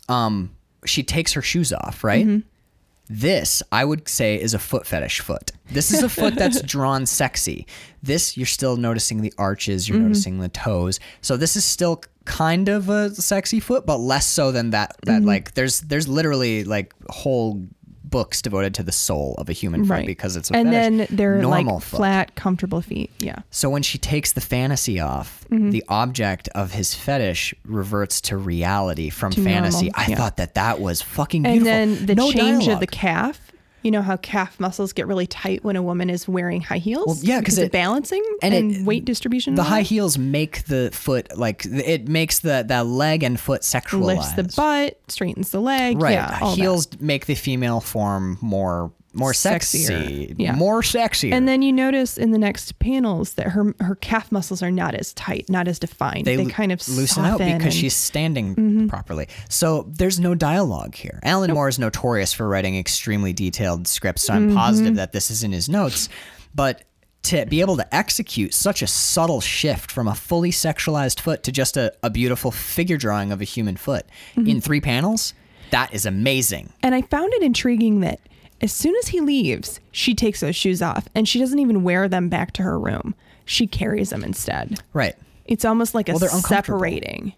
Um, she takes her shoes off, right? Mm-hmm. This, I would say, is a foot fetish foot. This is a foot that's drawn sexy. This, you're still noticing the arches, Mm-hmm. you're noticing the toes. So this is still kind of a sexy foot, but less so than that. That Mm-hmm. like, there's there's literally like whole books devoted to the soul of a human foot right. because it's a And fetish. then they're normal like foot. flat, comfortable feet. Yeah. So when she takes the fantasy off, Mm-hmm. the object of his fetish reverts to reality from To fantasy. normal, I yeah. thought that that was fucking beautiful. And then the no change of the calf. You know how calf muscles get really tight when a woman is wearing high heels? Well, yeah, 'cause because of it- balancing and and, it- weight distribution. the high heels make the foot like it makes the that leg and foot sexualized. lifts the butt, straightens the leg. Right, Yeah, all that. heels make the female form more more sexy, Sexier. Yeah. more sexy. And then you notice in the next panels that her her calf muscles are not as tight, not as defined. They, lo- kind of loosen out because and- Mm-hmm. she's standing properly. So there's no dialogue here. Alan Moore is notorious for writing extremely detailed scripts, so I'm Mm-hmm. positive that this is in his notes. But to be able to execute such a subtle shift from a fully sexualized foot to just a, a beautiful figure drawing of a human foot Mm-hmm. in three panels, that is amazing. And I found it intriguing that as soon as he leaves, she takes those shoes off and she doesn't even wear them back to her room. She carries them instead. Right. It's almost like a Well, separating.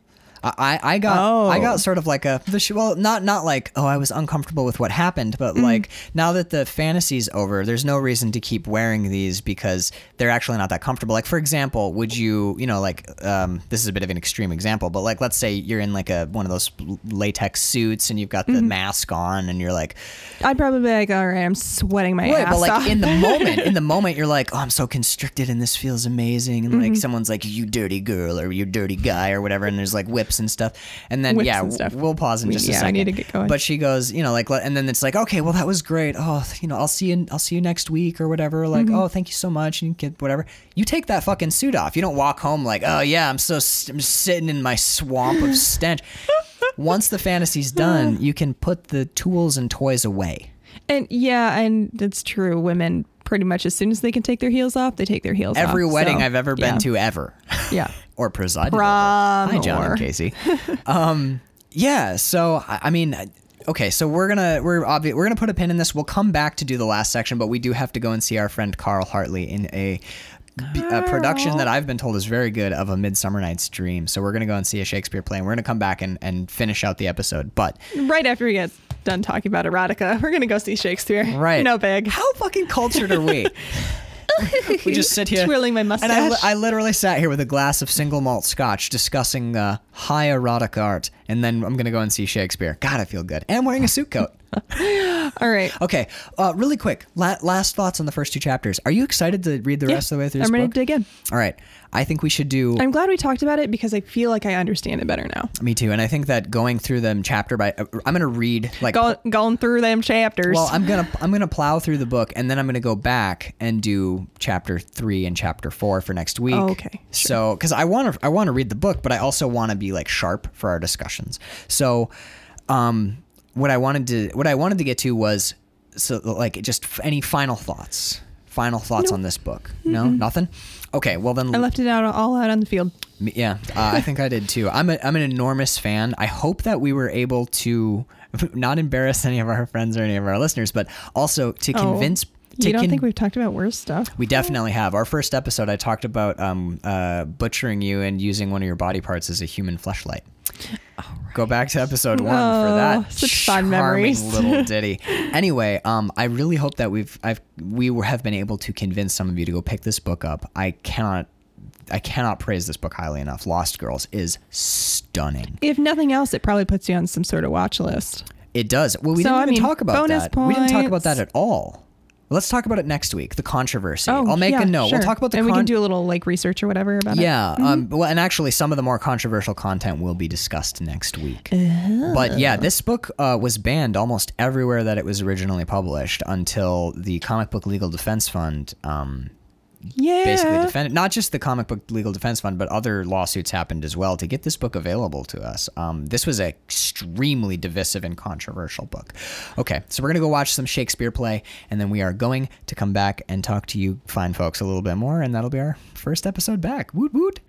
I, I got Oh. I got sort of like a well not not like oh I was uncomfortable with what happened but Mm. like now that the fantasy's over there's no reason to keep wearing these because they're actually not that comfortable like for example would you you know like um, this is a bit of an extreme example but like let's say you're in like a one of those latex suits and you've got Mm-hmm. the mask on and you're like I'd probably be like, all right, I'm sweating my Right, ass but like off. in the moment, in the moment, you're like, "Oh, I'm so constricted, and this feels amazing." And Mm-hmm. like someone's like, "You dirty girl," or "You dirty guy," or whatever, and there's like whips and stuff. And then Whips yeah, and stuff. we'll pause in We- just a yeah, second. need to get going. But she goes, you know, like, and then it's like, okay, well, that was great. Oh, you know, I'll see you. I'll see you next week or whatever. Like, Mm-hmm. oh, thank you so much, and you get whatever. You take that fucking suit off. You don't walk home like, oh yeah, I'm so I'm sitting in my swamp of stench. Once the fantasy's done, you can put the tools and toys away. And yeah, and that's true. Women pretty much as soon as they can take their heels off, they take their heels off. Every wedding So, I've ever been yeah. to ever. Yeah. or presided over. Hi, John or- and Casey. um, yeah. So I I mean, okay. So we're gonna we're obvi- we're gonna put a pin in this. We'll come back to do the last section, but we do have to go and see our friend Carl Hartley in a production that I've been told is very good of a Midsummer Night's Dream. So we're gonna go and see a Shakespeare play, and we're gonna come back and, and finish out the episode. But Right after we get done talking about erotica, we're gonna go see Shakespeare. right, No big. How fucking cultured are we? we just sit here Twirling my mustache. And I. I literally sat here with a glass of single malt scotch discussing uh, high erotic art, and then I'm going to go and see Shakespeare. God, I feel good. And I'm wearing a suit coat. All right. Okay, uh, really quick. La- last thoughts on the first two chapters. Are you excited to read the Yeah, rest of the way through I'm ready book? to dig in. All right. I think we should do. I'm glad we talked about it because I feel like I understand it better now. me too. And I think that going through them chapter by, uh, I'm going to read like Go, going through them chapters. Well, I'm gonna I'm gonna plow through the book, and then I'm gonna go back and do chapter three and chapter four for next week. Oh, okay. Sure. So, because I want to I want to read the book, but I also want to be like sharp for our discussions. So, um, what I wanted to what I wanted to get to was so like just any final thoughts. Final thoughts on this book? No, nothing. Okay, well then I left it out all out on the field. Yeah, uh, I think I did too. I'm a, I'm an enormous fan. I hope that we were able to not embarrass any of our friends or any of our listeners, but also to Oh, convince. To You don't con- think we've talked about worse stuff? we definitely have. Our first episode, I talked about um, uh, butchering you and using one of your body parts as a human fleshlight. Go back to episode one for Oh, that such charming memories. little ditty. Anyway, um, I really hope that we've I've we have been able to convince some of you to go pick this book up. I cannot I cannot praise this book highly enough. Lost Girls is stunning. If nothing else, it probably puts you on some sort of watch list. It does. Well, we So, didn't I even mean, talk about bonus that. We didn't talk about that at all. Let's talk about it next week. The controversy. Oh, I'll make yeah, a note. sure. We'll talk about the and we can do a little like research or whatever about it. Yeah. Um, well, and actually, some of the more controversial content will be discussed next week. Oh. But yeah, this book uh, was banned almost everywhere that it was originally published until the Comic Book Legal Defense Fund um, Yeah. basically defended. Not just the Comic Book Legal Defense Fund, but other lawsuits happened as well to get this book available to us. Um, this was an extremely divisive and controversial book. Okay, so we're gonna go watch some Shakespeare play, and then we are going to come back and talk to you fine folks a little bit more, and that'll be our first episode back. Woot woot.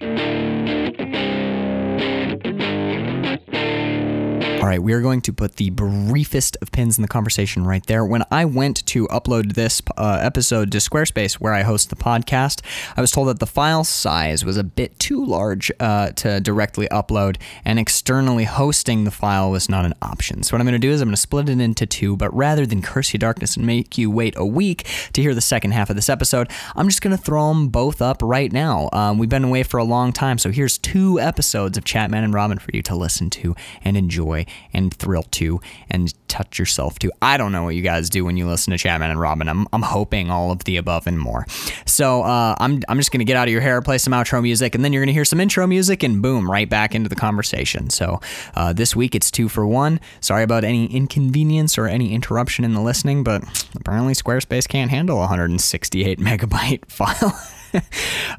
All right, we are going to put the briefest of pins in the conversation right there. When I went to upload this uh, episode to Squarespace, where I host the podcast, I was told that the file size was a bit too large uh, to directly upload, and externally hosting the file was not an option. So, what I'm going to do is I'm going to split it into two, but rather than curse you darkness and make you wait a week to hear the second half of this episode, I'm just going to throw them both up right now. Um, we've been away for a long time, so here's two episodes of Chatman and Robin for you to listen to and enjoy and thrill to and touch yourself to. I don't know what you guys do when you listen to Chatman and Robin. I'm, I'm hoping all of the above and more. So uh, I'm, I'm just going to get out of your hair, play some outro music, and then you're going to hear some intro music, and boom, right back into the conversation. So uh, this week it's two for one. Sorry about any inconvenience or any interruption in the listening, but apparently Squarespace can't handle a 168 megabyte file.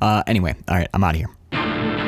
uh, anyway, all right, I'm out of here.